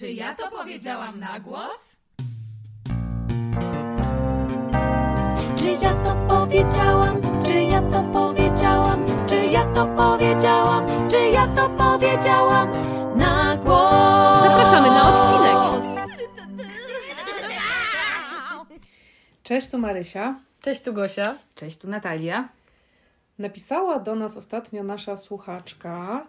Czy ja to powiedziałam na głos? Czy ja to powiedziałam? Czy ja to powiedziałam? Czy ja to powiedziałam? Czy ja to powiedziałam na głos? Zapraszamy na odcinek. Cześć, tu Marysia. Cześć, tu Gosia. Cześć, tu Natalia. Napisała do nas ostatnio nasza słuchaczka.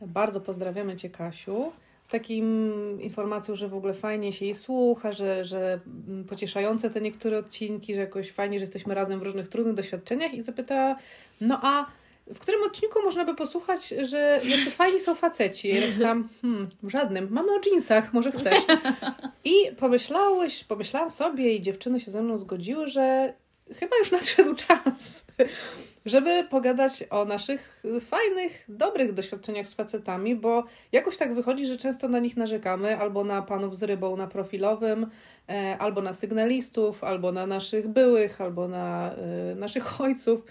Bardzo pozdrawiamy Cię, Kasiu. Takim informacją, że w ogóle fajnie się jej słucha, że, że pocieszające te niektóre odcinki, że jakoś fajnie, że jesteśmy razem w różnych trudnych doświadczeniach i zapytała, no a w którym odcinku można by posłuchać, że jacy fajni są faceci? Ja napisałam, hmm, żadnym. Mamy o jeansach, może chcesz. I pomyślałeś, pomyślałam sobie i dziewczyny się ze mną zgodziły, że chyba już nadszedł czas, żeby pogadać o naszych fajnych, dobrych doświadczeniach z facetami, bo jakoś tak wychodzi, że często na nich narzekamy, albo na panów z rybą na profilowym, e, albo na sygnalistów, albo na naszych byłych, albo na e, naszych ojców.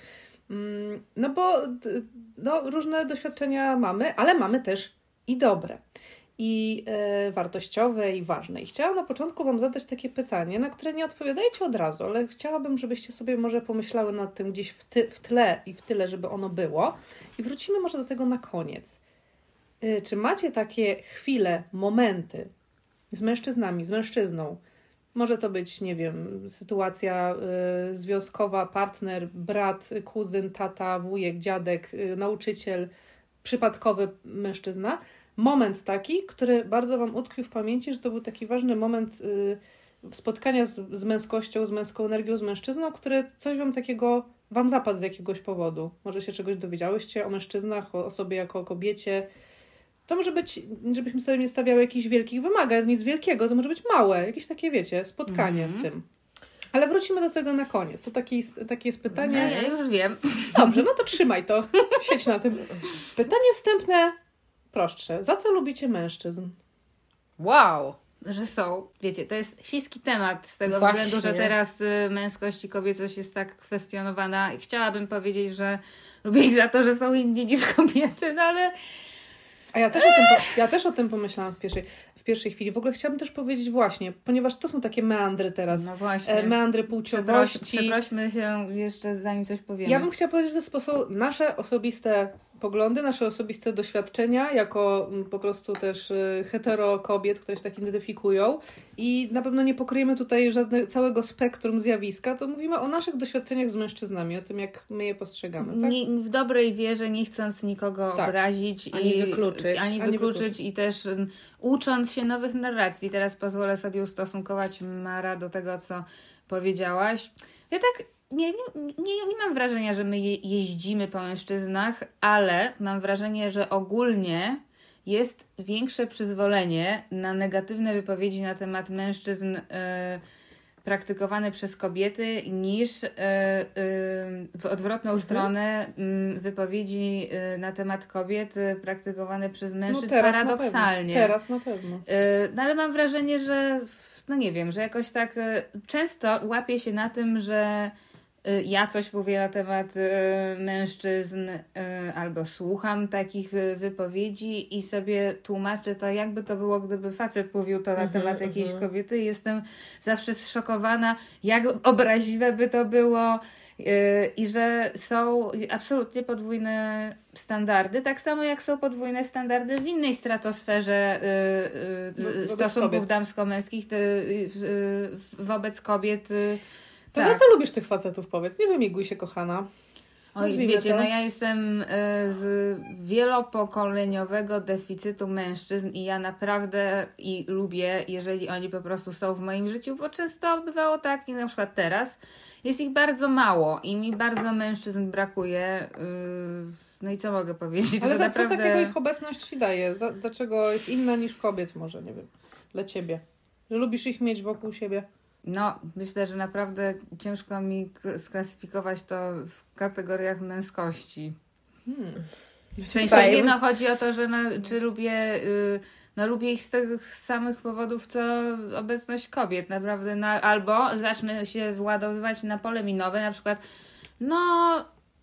Mm, No bo no, różne doświadczenia mamy, ale mamy też i dobre, i e, wartościowe, i ważne. I chciałam na początku Wam zadać takie pytanie, na które nie odpowiadajcie od razu, ale chciałabym, żebyście sobie może pomyślały nad tym gdzieś w, ty, w tle i w tyle, żeby ono było. I wrócimy może do tego na koniec. E, Czy macie takie chwile, momenty z mężczyznami, z mężczyzną? Może to być, nie wiem, sytuacja y, związkowa, partner, brat, kuzyn, tata, wujek, dziadek, y, nauczyciel, przypadkowy mężczyzna. Moment taki, który bardzo Wam utkwił w pamięci, że to był taki ważny moment y, spotkania z, z męskością, z męską energią, z mężczyzną, który coś Wam takiego, Wam zapadł z jakiegoś powodu. Może się czegoś dowiedziałyście o mężczyznach, o, o sobie jako o kobiecie. To może być, żebyśmy sobie nie stawiały jakichś wielkich wymagań, nic wielkiego, to może być małe, jakieś takie, wiecie, spotkanie Mhm. z tym. Ale wrócimy do tego na koniec. To takie jest, takie jest pytanie. Ja, ja już wiem. Dobrze, no to trzymaj to. Siedź na tym. Pytanie wstępne, prostsze. Za co lubicie mężczyzn? Wow! Że są. Wiecie, to jest śliski temat z tego Właśnie. względu, że teraz y, męskość i kobiecość jest tak kwestionowana. I chciałabym powiedzieć, że lubię ich za to, że są inni niż kobiety, no ale A ja też o tym, ja też o tym pomyślałam w pierwszej, w pierwszej chwili. W ogóle chciałabym też powiedzieć właśnie, ponieważ to są takie meandry teraz. no właśnie. E, meandry Przeproś, płciowości. przeprośmy się jeszcze zanim coś powiemy. Ja bym chciała powiedzieć, że to są nasze osobiste poglądy, nasze osobiste doświadczenia, jako mm, po prostu też y, hetero kobiet, które się tak identyfikują i na pewno nie pokryjemy tutaj żadne, całego spektrum zjawiska, to mówimy o naszych doświadczeniach z mężczyznami, o tym, jak my je postrzegamy, tak? Nie, w dobrej wierze, nie chcąc nikogo Tak. obrazić Ani i wykluczyć. ani Ani wykluczyć wykluczyć. i też mm, ucząc się nowych narracji. Teraz pozwolę sobie ustosunkować Mara do tego, co powiedziałaś. Ja tak nie, nie, nie, nie mam wrażenia, że my je, jeździmy po mężczyznach, ale mam wrażenie, że ogólnie jest większe przyzwolenie na negatywne wypowiedzi na temat mężczyzn y, praktykowane przez kobiety niż y, y, w odwrotną Mhm. stronę y, wypowiedzi na temat kobiet praktykowane przez mężczyzn No teraz paradoksalnie. Na pewno. Teraz na pewno. No ale mam wrażenie, że no nie wiem, że jakoś tak często łapię się na tym, że ja coś mówię na temat y, mężczyzn y, albo słucham takich y, wypowiedzi i sobie tłumaczę to, jakby to było, gdyby facet mówił to na Mhm, temat jakiejś mhm. kobiety. Jestem zawsze zszokowana, jak obraźliwe by to było y, i że są absolutnie podwójne standardy, tak samo jak są podwójne standardy w innej stratosferze y, y, y, wobec stosunków damsko-męskich y, y, y, wobec kobiet. To tak. za co lubisz tych facetów, powiedz? Nie wymiguj się, kochana. Oj, Nazwijmy wiecie, to. no ja jestem y, z wielopokoleniowego deficytu mężczyzn i ja naprawdę i lubię, jeżeli oni po prostu są w moim życiu, bo często bywało tak, jak na przykład teraz, jest ich bardzo mało i mi bardzo mężczyzn brakuje. y, no i co mogę powiedzieć? Ale za naprawdę... co takiego ich obecność ci daje? Za, dlaczego jest inna niż kobiet może, nie wiem, dla ciebie? Że lubisz ich mieć wokół siebie? No, myślę, że naprawdę ciężko mi sklasyfikować to w kategoriach męskości. Hmm. W sensie nie, no chodzi o to, że no, czy lubię, y, no lubię ich z tych samych powodów, co obecność kobiet, naprawdę, no, albo zacznę się władowywać na pole minowe, na przykład, no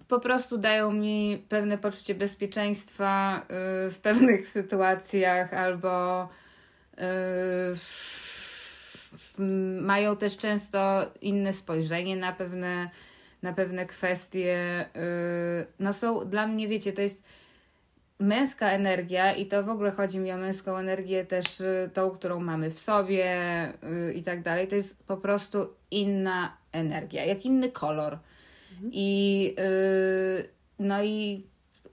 po prostu dają mi pewne poczucie bezpieczeństwa y, w pewnych sytuacjach, albo Yy, mają też często inne spojrzenie na pewne, na pewne kwestie. Yy, no są dla mnie, wiecie, to jest męska energia i to w ogóle chodzi mi o męską energię też y, tą, którą mamy w sobie y, i tak dalej. To jest po prostu inna energia, jak inny kolor. I y, no i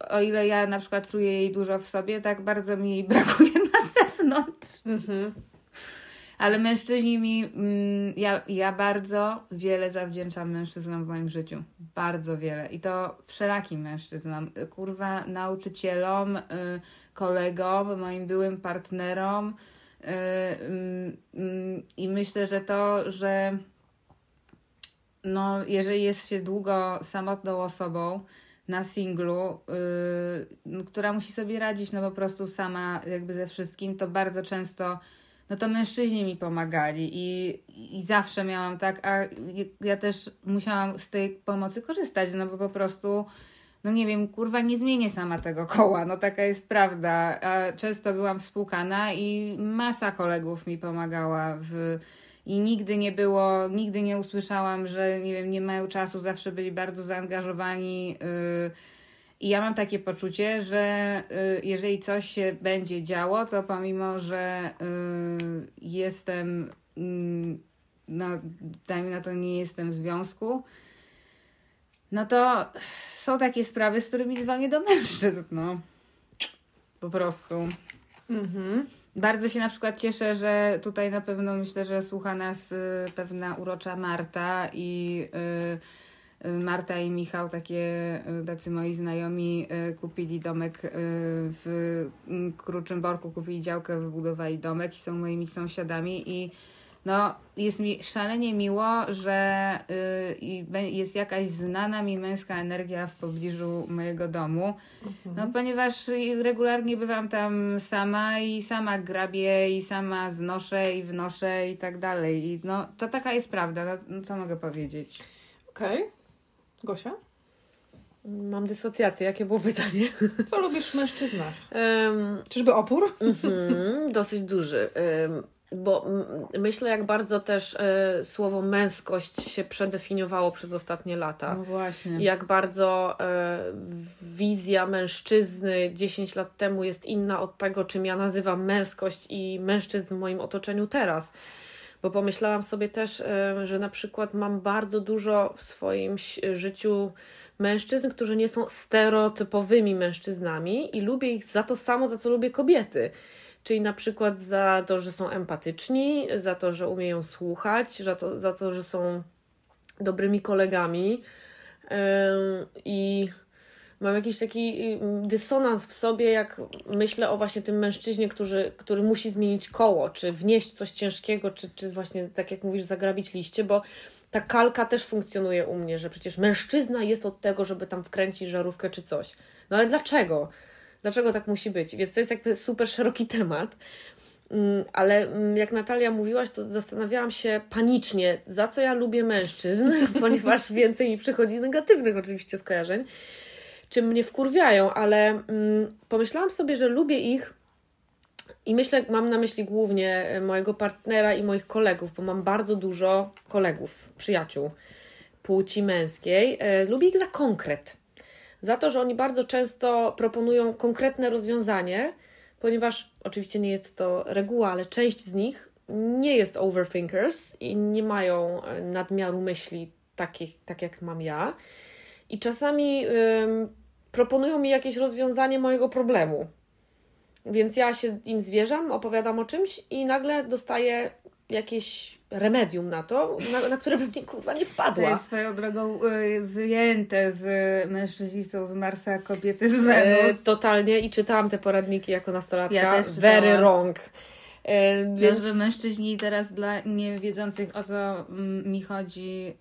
o ile ja na przykład czuję jej dużo w sobie, tak bardzo mi jej brakuje na zewnątrz. Mhm. Ale mężczyźni mi, mm, ja, ja bardzo wiele zawdzięczam mężczyznom w moim życiu. Bardzo wiele. I to wszelakim mężczyznom. Kurwa, nauczycielom, y, kolegom, moim byłym partnerom. y, mm, mm, I myślę, że to, że no, jeżeli jest się długo samotną osobą na singlu, yy, która musi sobie radzić no po prostu sama jakby ze wszystkim, to bardzo często no to mężczyźni mi pomagali i, i zawsze miałam tak, a ja też musiałam z tej pomocy korzystać, no bo po prostu no nie wiem, kurwa, nie zmienię sama tego koła, no taka jest prawda. A często byłam spłukana i masa kolegów mi pomagała w i nigdy nie było, nigdy nie usłyszałam, że nie wiem, nie mają czasu, zawsze byli bardzo zaangażowani. Yy, I ja mam takie poczucie, że yy, jeżeli coś się będzie działo, to pomimo, że yy, jestem, no, dajmy na to, nie jestem w związku, no to są takie sprawy, z którymi dzwonię do mężczyzn, no. Po prostu. Mhm. Bardzo się na przykład cieszę, że tutaj na pewno myślę, że słucha nas y, pewna urocza Marta i y, y, Marta i Michał, takie y, tacy moi znajomi, y, kupili domek y, w y, Kruczym Borku, kupili działkę, wybudowali domek i są moimi sąsiadami i no, jest mi szalenie miło, że y, jest jakaś znana mi męska energia w pobliżu mojego domu. No, ponieważ regularnie bywam tam sama i sama grabię i sama znoszę i wnoszę i tak dalej. I no, to taka jest prawda. No, co mogę powiedzieć? Okej. Gosia? Mam dysocjację. Jakie było pytanie? Co lubisz w mężczyznach? Em, Czyżby opór? mhm, dosyć duży. Em, bo myślę, jak bardzo też e, słowo męskość się przedefiniowało przez ostatnie lata. No właśnie. Jak bardzo e, wizja mężczyzny 10 lat temu jest inna od tego, czym ja nazywam męskość i mężczyzn w moim otoczeniu teraz. Bo pomyślałam sobie też, że na przykład mam bardzo dużo w swoim życiu mężczyzn, którzy nie są stereotypowymi mężczyznami i lubię ich za to samo, za co lubię kobiety. Czyli na przykład za to, że są empatyczni, za to, że umieją słuchać, za to, za to że są dobrymi kolegami. I mam jakiś taki ym, dysonans w sobie, jak myślę o właśnie tym mężczyźnie, który, który musi zmienić koło, czy wnieść coś ciężkiego, czy, czy właśnie, tak jak mówisz, zagrabić liście, bo ta kalka też funkcjonuje u mnie, że przecież mężczyzna jest od tego, żeby tam wkręcić żarówkę czy coś. No ale dlaczego? Dlaczego tak musi być? Więc to jest jakby super szeroki temat. Mm, Ale mm, jak Natalia mówiłaś, to zastanawiałam się panicznie, za co ja lubię mężczyzn, ponieważ więcej mi przychodzi negatywnych oczywiście skojarzeń, czym mnie wkurwiają, ale mm, pomyślałam sobie, że lubię ich i myślę, mam na myśli głównie e, mojego partnera i moich kolegów, bo mam bardzo dużo kolegów, przyjaciół płci męskiej. E, Lubię ich za konkret. Za to, że oni bardzo często proponują konkretne rozwiązanie, ponieważ oczywiście nie jest to reguła, ale część z nich nie jest overthinkers i nie mają e, nadmiaru myśli takich, tak jak mam ja. I czasami proponują mi jakieś rozwiązanie mojego problemu. Więc ja się im zwierzam, opowiadam o czymś i nagle dostaję jakieś remedium na to, na, na które bym nie, kurwa nie To wpadła. jest swoją drogą y, wyjęte z mężczyźni są z Marsa, kobiety z E, Wenus. totalnie i czytałam te poradniki jako nastolatka. Ja też Very wrong. E, Więc... że mężczyźni teraz dla niewiedzących o co mm, mi chodzi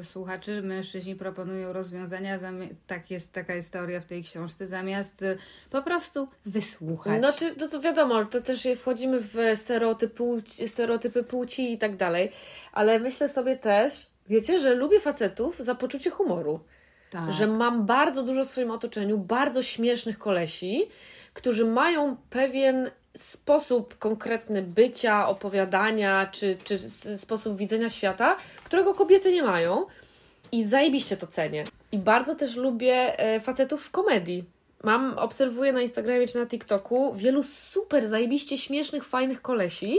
y, słuchaczy, mężczyźni proponują rozwiązania, zami- tak jest, taka jest teoria w tej książce, zamiast y, po prostu wysłuchać. No, czy, to, to wiadomo, to też wchodzimy w stereotypy, stereotypy płci i tak dalej, ale myślę sobie też, wiecie, że lubię facetów za poczucie humoru. tak. Że mam bardzo dużo w swoim otoczeniu bardzo śmiesznych kolesi, którzy mają pewien sposób konkretny bycia, opowiadania, czy, czy sposób widzenia świata, którego kobiety nie mają. I zajebiście to cenię. I bardzo też lubię e, facetów w komedii. Mam, obserwuję na Instagramie czy na TikToku wielu super, zajebiście śmiesznych, fajnych kolesi,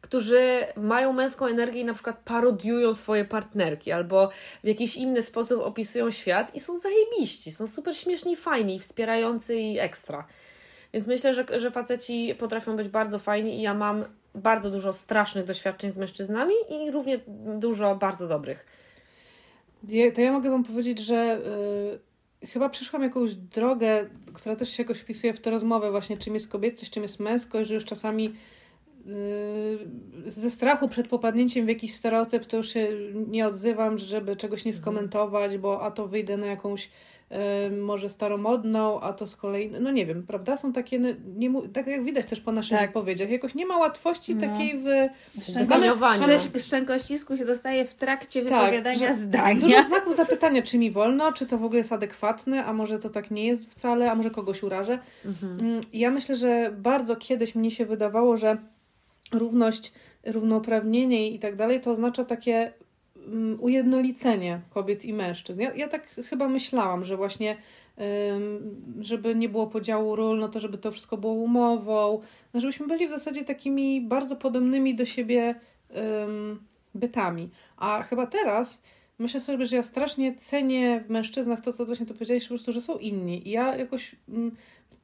którzy mają męską energię i na przykład parodiują swoje partnerki albo w jakiś inny sposób opisują świat i są zajebiści, są super śmieszni, fajni, wspierający i ekstra. Więc myślę, że, że faceci potrafią być bardzo fajni i ja mam bardzo dużo strasznych doświadczeń z mężczyznami i równie dużo bardzo dobrych. To ja mogę Wam powiedzieć, że yy, chyba przeszłam jakąś drogę, która też się jakoś wpisuje w tę rozmowę właśnie, czym jest kobiecość, czym jest męskość, że już czasami yy, ze strachu przed popadnięciem w jakiś stereotyp to już się nie odzywam, żeby czegoś nie skomentować, bo a to wyjdę na jakąś może staromodną, a to z kolei, no nie wiem, prawda? Są takie, no, nie, tak jak widać też po naszych tak. wypowiedziach, jakoś nie ma łatwości no. takiej w zdefiniowaniu. Szczękościsku się dostaje w trakcie tak, wypowiadania zdania. Dużo znaków zapytania, czy mi wolno, czy to w ogóle jest adekwatne, a może to tak nie jest wcale, a może kogoś urażę. Mhm. Mm, ja myślę, że bardzo kiedyś mnie się wydawało, że równość, równouprawnienie i tak dalej to oznacza takie ujednolicenie kobiet i mężczyzn. Ja, ja tak chyba myślałam, że właśnie żeby nie było podziału ról, no to żeby to wszystko było umową, no żebyśmy byli w zasadzie takimi bardzo podobnymi do siebie bytami. A chyba teraz myślę sobie, że ja strasznie cenię w mężczyznach to, co właśnie to powiedziałeś, po prostu, że są inni. I ja jakoś mm,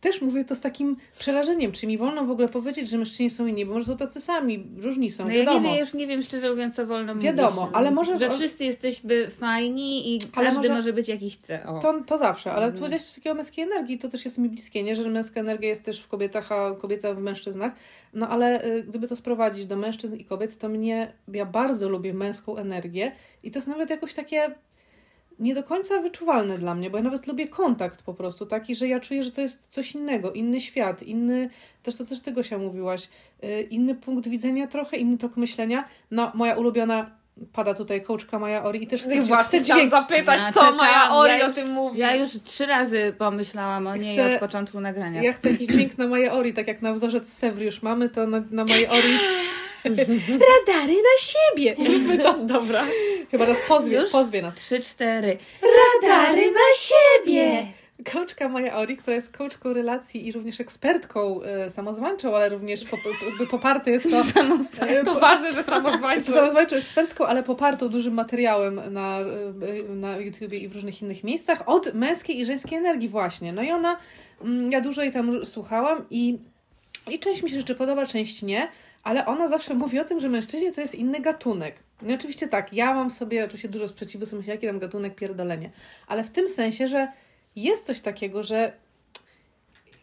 też mówię to z takim przerażeniem, czy mi wolno w ogóle powiedzieć, że mężczyźni są inni, bo może są tacy sami, różni są, no wiadomo. Ja nie wiem, już nie wiem szczerze mówiąc, co wolno Wiadomo, mówić, ale może... Że wszyscy jesteśmy fajni i każdy może... może być jaki chce. O. To, to zawsze, ale mm. powiedziałeś coś takiego o męskiej energii, to też jest mi bliskie, nie? Że męska energia jest też w kobietach, a kobieca w mężczyznach. No ale y, gdyby to sprowadzić do mężczyzn i kobiet, to mnie, ja bardzo lubię męską energię i to jest nawet jakoś takie nie do końca wyczuwalne dla mnie, bo ja nawet lubię kontakt po prostu taki, że ja czuję, że to jest coś innego, inny świat, inny, też to też ty Gosia mówiłaś, yy, inny punkt widzenia trochę, inny tok myślenia. No, moja ulubiona pada tutaj kołczka Maja Ori i też chcę, Właśnie chcę chciałam zapytać, ja co czekam, Maja Ori ja już, o tym mówi. Ja już trzy razy pomyślałam o niej chcę, od początku nagrania. Ja chcę jakiś dźwięk na Maja Ori, tak jak na wzorzec Sewriusz mamy, to na, na Maja Ori... Radary na siebie! No, dobra. Chyba nas pozwie, Już? pozwie nas. Trzy, cztery. Radary na siebie! Coachka Maja Ori, która jest coachką relacji i również ekspertką e, samozwańczą, ale również po, po, poparte jest to... E, to ważne, że samozwańczą. Samozwańczą ekspertką, ale popartą dużym materiałem na, e, na YouTubie i w różnych innych miejscach od męskiej i żeńskiej energii właśnie. No i ona, mm, ja dużo jej tam słuchałam i, i część mi się rzeczy podoba, część nie, ale ona zawsze mówi o tym, że mężczyźni to jest inny gatunek. No oczywiście tak, ja mam sobie oczywiście dużo sprzeciwu, sobie myślę, jaki tam gatunek pierdolenie. Ale w tym sensie, że jest coś takiego, że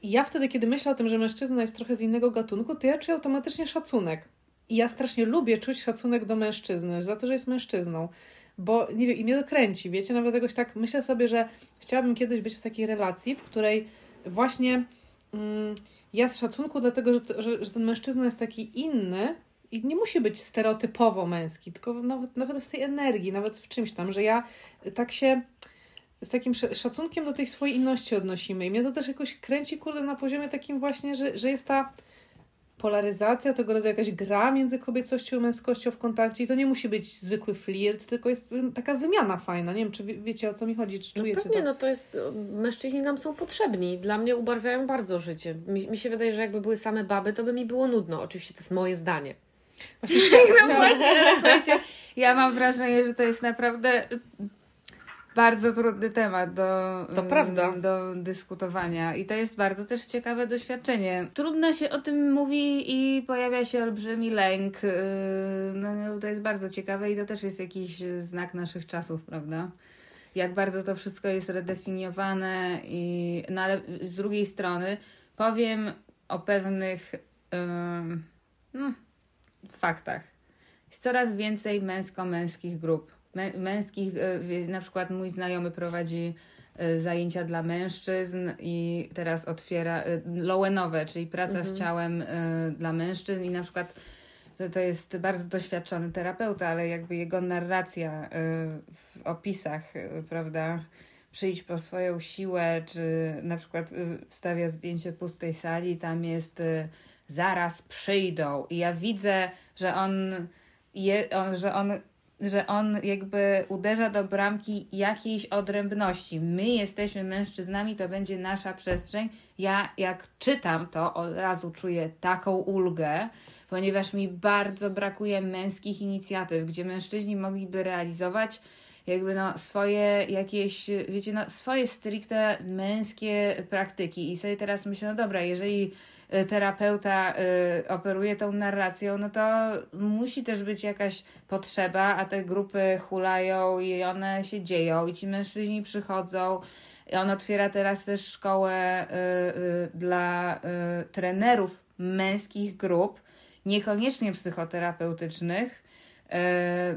ja wtedy, kiedy myślę o tym, że mężczyzna jest trochę z innego gatunku, to ja czuję automatycznie szacunek. I ja strasznie lubię czuć szacunek do mężczyzny, za to, że jest mężczyzną. Bo nie wiem, i mnie to kręci, wiecie, nawet jakoś tak myślę sobie, że chciałabym kiedyś być w takiej relacji, w której właśnie mm, ja z szacunku dlatego, że, że, że ten mężczyzna jest taki inny, i nie musi być stereotypowo męski, tylko nawet, nawet w tej energii, nawet w czymś tam, że ja tak się z takim szacunkiem do tej swojej inności odnosimy. I mnie to też jakoś kręci, kurde, na poziomie takim właśnie, że, że jest ta polaryzacja, tego rodzaju jakaś gra między kobiecością i męskością w kontakcie. I to nie musi być zwykły flirt, tylko jest taka wymiana fajna. Nie wiem, czy wiecie o co mi chodzi, czy no czujecie pewnie, to? no to jest, mężczyźni nam są potrzebni. Dla mnie ubarwiają bardzo życie. Mi, mi się wydaje, że jakby były same baby, to by mi było nudno. Oczywiście to jest moje zdanie. Właśnie, no właśnie, słuchajcie, ja mam wrażenie, że to jest naprawdę bardzo trudny temat do, to prawda. do dyskutowania i to jest bardzo też ciekawe doświadczenie. Trudno się o tym mówi i pojawia się olbrzymi lęk. Yy, no, no, to jest bardzo ciekawe i to też jest jakiś znak naszych czasów, prawda? Jak bardzo to wszystko jest redefiniowane i no ale z drugiej strony powiem o pewnych yy, no, faktach. Jest coraz więcej męsko-męskich grup męskich, e, na przykład mój znajomy prowadzi e, zajęcia dla mężczyzn i teraz otwiera e, lowenowe, czyli praca mhm. z ciałem dla mężczyzn i na przykład to, to jest bardzo doświadczony terapeuta, ale jakby jego narracja w opisach, prawda, przyjść po swoją siłę, czy na przykład wstawia zdjęcie pustej sali, tam jest zaraz przyjdą. I ja widzę, że on, je, on, że on że on jakby uderza do bramki jakiejś odrębności. My jesteśmy mężczyznami, to będzie nasza przestrzeń. Ja jak czytam to, od razu czuję taką ulgę, ponieważ mi bardzo brakuje męskich inicjatyw, gdzie mężczyźni mogliby realizować jakby no swoje jakieś, wiecie, no swoje stricte męskie praktyki. I sobie teraz myślę, no dobra, jeżeli y, terapeuta y, operuje tą narracją, no to musi też być jakaś potrzeba, a te grupy hulają i one się dzieją i ci mężczyźni przychodzą. I on otwiera teraz też szkołę y, y, dla trenerów męskich grup, niekoniecznie psychoterapeutycznych, e,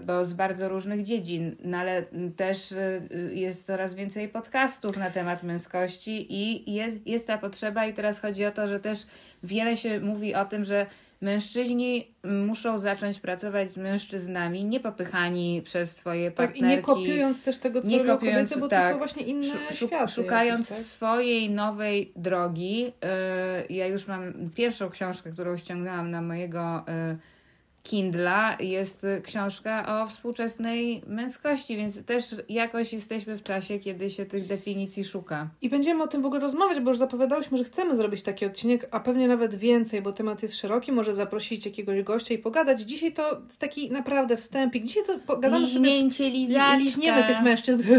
bo z bardzo różnych dziedzin, no ale też e, jest coraz więcej podcastów na temat męskości i jest, jest ta potrzeba i teraz chodzi o to, że też wiele się mówi o tym, że mężczyźni muszą zacząć pracować z mężczyznami, nie popychani przez swoje Tak, i partnerki. nie kopiując też tego, co nie robią kopiując, kobiety, bo tak. to są właśnie inne Szu- światy. Szukając jakieś, tak? swojej nowej drogi, yy, ja już mam pierwszą książkę, którą ściągnęłam na mojego yy, Kindla, jest książka o współczesnej męskości, więc też jakoś jesteśmy w czasie, kiedy się tych definicji szuka. I będziemy o tym w ogóle rozmawiać, bo już zapowiadałyśmy, że chcemy zrobić taki odcinek, a pewnie nawet więcej, bo temat jest szeroki, może zaprosić jakiegoś gościa i pogadać. Dzisiaj to taki naprawdę wstępik. Dzisiaj to pogadamy sobie, Liźnięcie, li, lizaczka. liźniemy tych mężczyzn.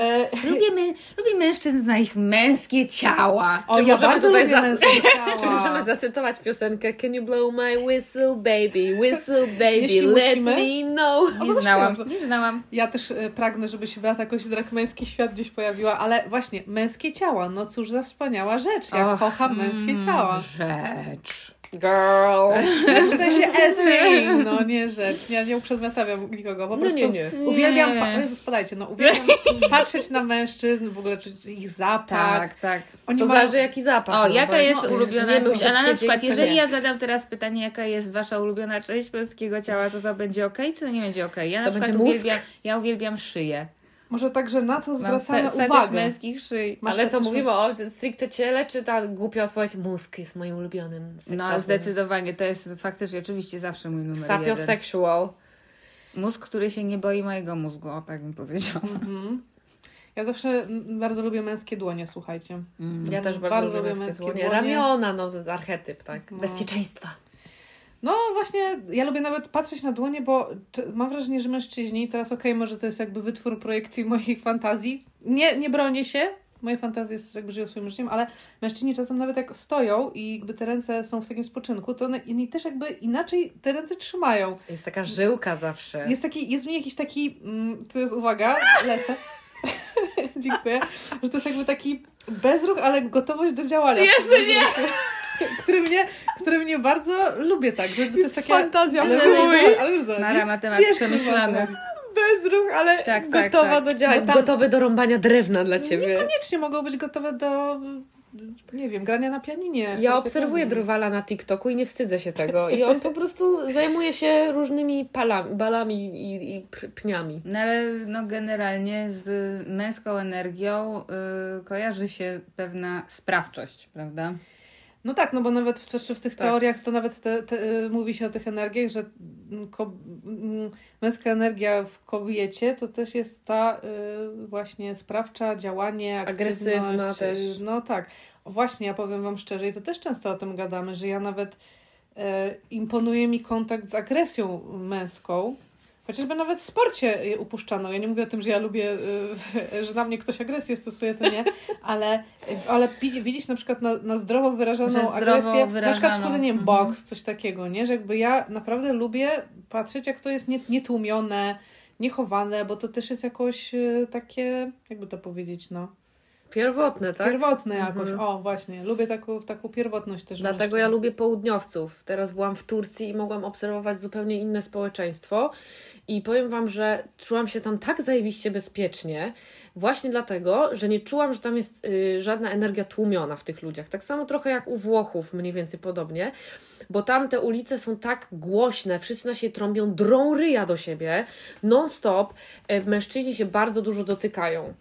E, Lubimy, lubię mężczyzn za ich męskie ciała. o, Czy ja możemy bardzo tutaj lubię za- męskie ciała. Czy możemy zacytować piosenkę Can you blow my whistle, baby, whistle, baby, Jeśli let musimy. me know. no Nie znałam, nie znałam. Ja też e, pragnę, żeby się Beata Kosidrak męski świat gdzieś pojawiła, ale właśnie, męskie ciała, no cóż za wspaniała rzecz. Ja Och, kocham męskie mm, ciała. Rzecz. Girl. W sensie a thing, no nie rzecz. Ja nie uprzedmiotawiam nikogo, po No prostu nie, nie. uwielbiam, Nie. pa- Jezu, spadajcie, no uwielbiam patrzeć na mężczyzn, w ogóle czuć ich zapach. Tak, tak. Oni To mają... zależy jaki zapach. O, no, jaka bo jest no, ulubiona... wiemy, a na przykład, jeżeli ja zadam teraz pytanie, jaka jest wasza ulubiona część męskiego ciała, to to będzie ok, czy to nie będzie ok? Ja na To przykład uwielbiam, ja uwielbiam szyję. Może także na co Mam zwracamy fe, fetysz uwagę? męskich szyj. Masz Ale co mówimy o stricte ciele, czy ta głupia odpowiedź mózg jest moim ulubionym No seksownym? zdecydowanie, to jest faktycznie oczywiście zawsze mój numer jeden. Sapiosexual. Mózg, który się nie boi mojego mózgu, o tak bym powiedziała. Mhm. Ja zawsze mm, bardzo lubię męskie dłonie, słuchajcie. Ja też bardzo, Bardzo lubię lubię męskie męskie dłonie. dłonie. Ramiona, no z archetyp, tak. No. Bezpieczeństwa. No właśnie, ja lubię nawet patrzeć na dłonie, bo mam wrażenie, że mężczyźni, teraz okej, może to jest jakby wytwór projekcji moich fantazji, nie, nie bronię się, moje fantazje jest, jakby żyją swoim życiem, ale mężczyźni czasem nawet jak stoją i jakby te ręce są w takim spoczynku, to one oni też jakby inaczej te ręce trzymają. Jest taka żyłka zawsze. Jest taki, jest niej jakiś taki, mm, to jest uwaga, lecę. Dziękuję. Że to jest jakby taki bezruch, ale gotowość do działania. Jezu, nie! Który mnie, który mnie bardzo lubię tak, że to jest takie... fantazja ale, w ale, ale, już zobacz, Mara ma temat wiesz, przemyślany. co chodzi. Bezruch, ale Tak, tak, gotowa tak. do działania. Tam- Gotowy do rąbania drewna dla ciebie. Niekoniecznie mogą być gotowe do, nie wiem, grania na pianinie. Ja obserwuję Drwala na TikToku i nie wstydzę się tego. I on po prostu zajmuje się różnymi palami, balami i, i pniami. No ale no generalnie z męską energią y, kojarzy się pewna sprawczość, prawda? No tak, no bo nawet w, też w tych Tak. teoriach to nawet te, te, y, mówi się o tych energiach, że mm, ko, mm, męska energia w kobiecie to też jest ta y, właśnie sprawcza, działanie, Agresywna aktywność, też. y, No tak. Właśnie, ja powiem Wam szczerze i to też często o tym gadamy, że ja nawet y, imponuje mi kontakt z agresją męską. Chociażby nawet w sporcie upuszczano. Ja nie mówię o tym, że ja lubię, y, że na mnie ktoś agresję stosuje, to nie, ale, ale widzi- widzieć na przykład na, na zdrowo wyrażaną zdrowo agresję, na przykład, kurde, nie wiem, Mhm. boks, coś takiego, nie? Że jakby ja naprawdę lubię patrzeć, jak to jest nie- nietłumione, niechowane, bo to też jest jakoś y, takie, jakby to powiedzieć, no, Pierwotne, tak? pierwotne jakoś. Mhm. O, właśnie, lubię taką, taką pierwotność też. Dlatego ja lubię południowców. Teraz byłam w Turcji i mogłam obserwować zupełnie inne społeczeństwo. I powiem Wam, że czułam się tam tak zajebiście bezpiecznie, właśnie dlatego, że nie czułam, że tam jest y, żadna energia tłumiona w tych ludziach. Tak samo trochę jak u Włochów, mniej więcej podobnie, bo tam te ulice są tak głośne, wszyscy na siebie trąbią, drą ryja do siebie, non-stop. Y, mężczyźni się bardzo dużo dotykają.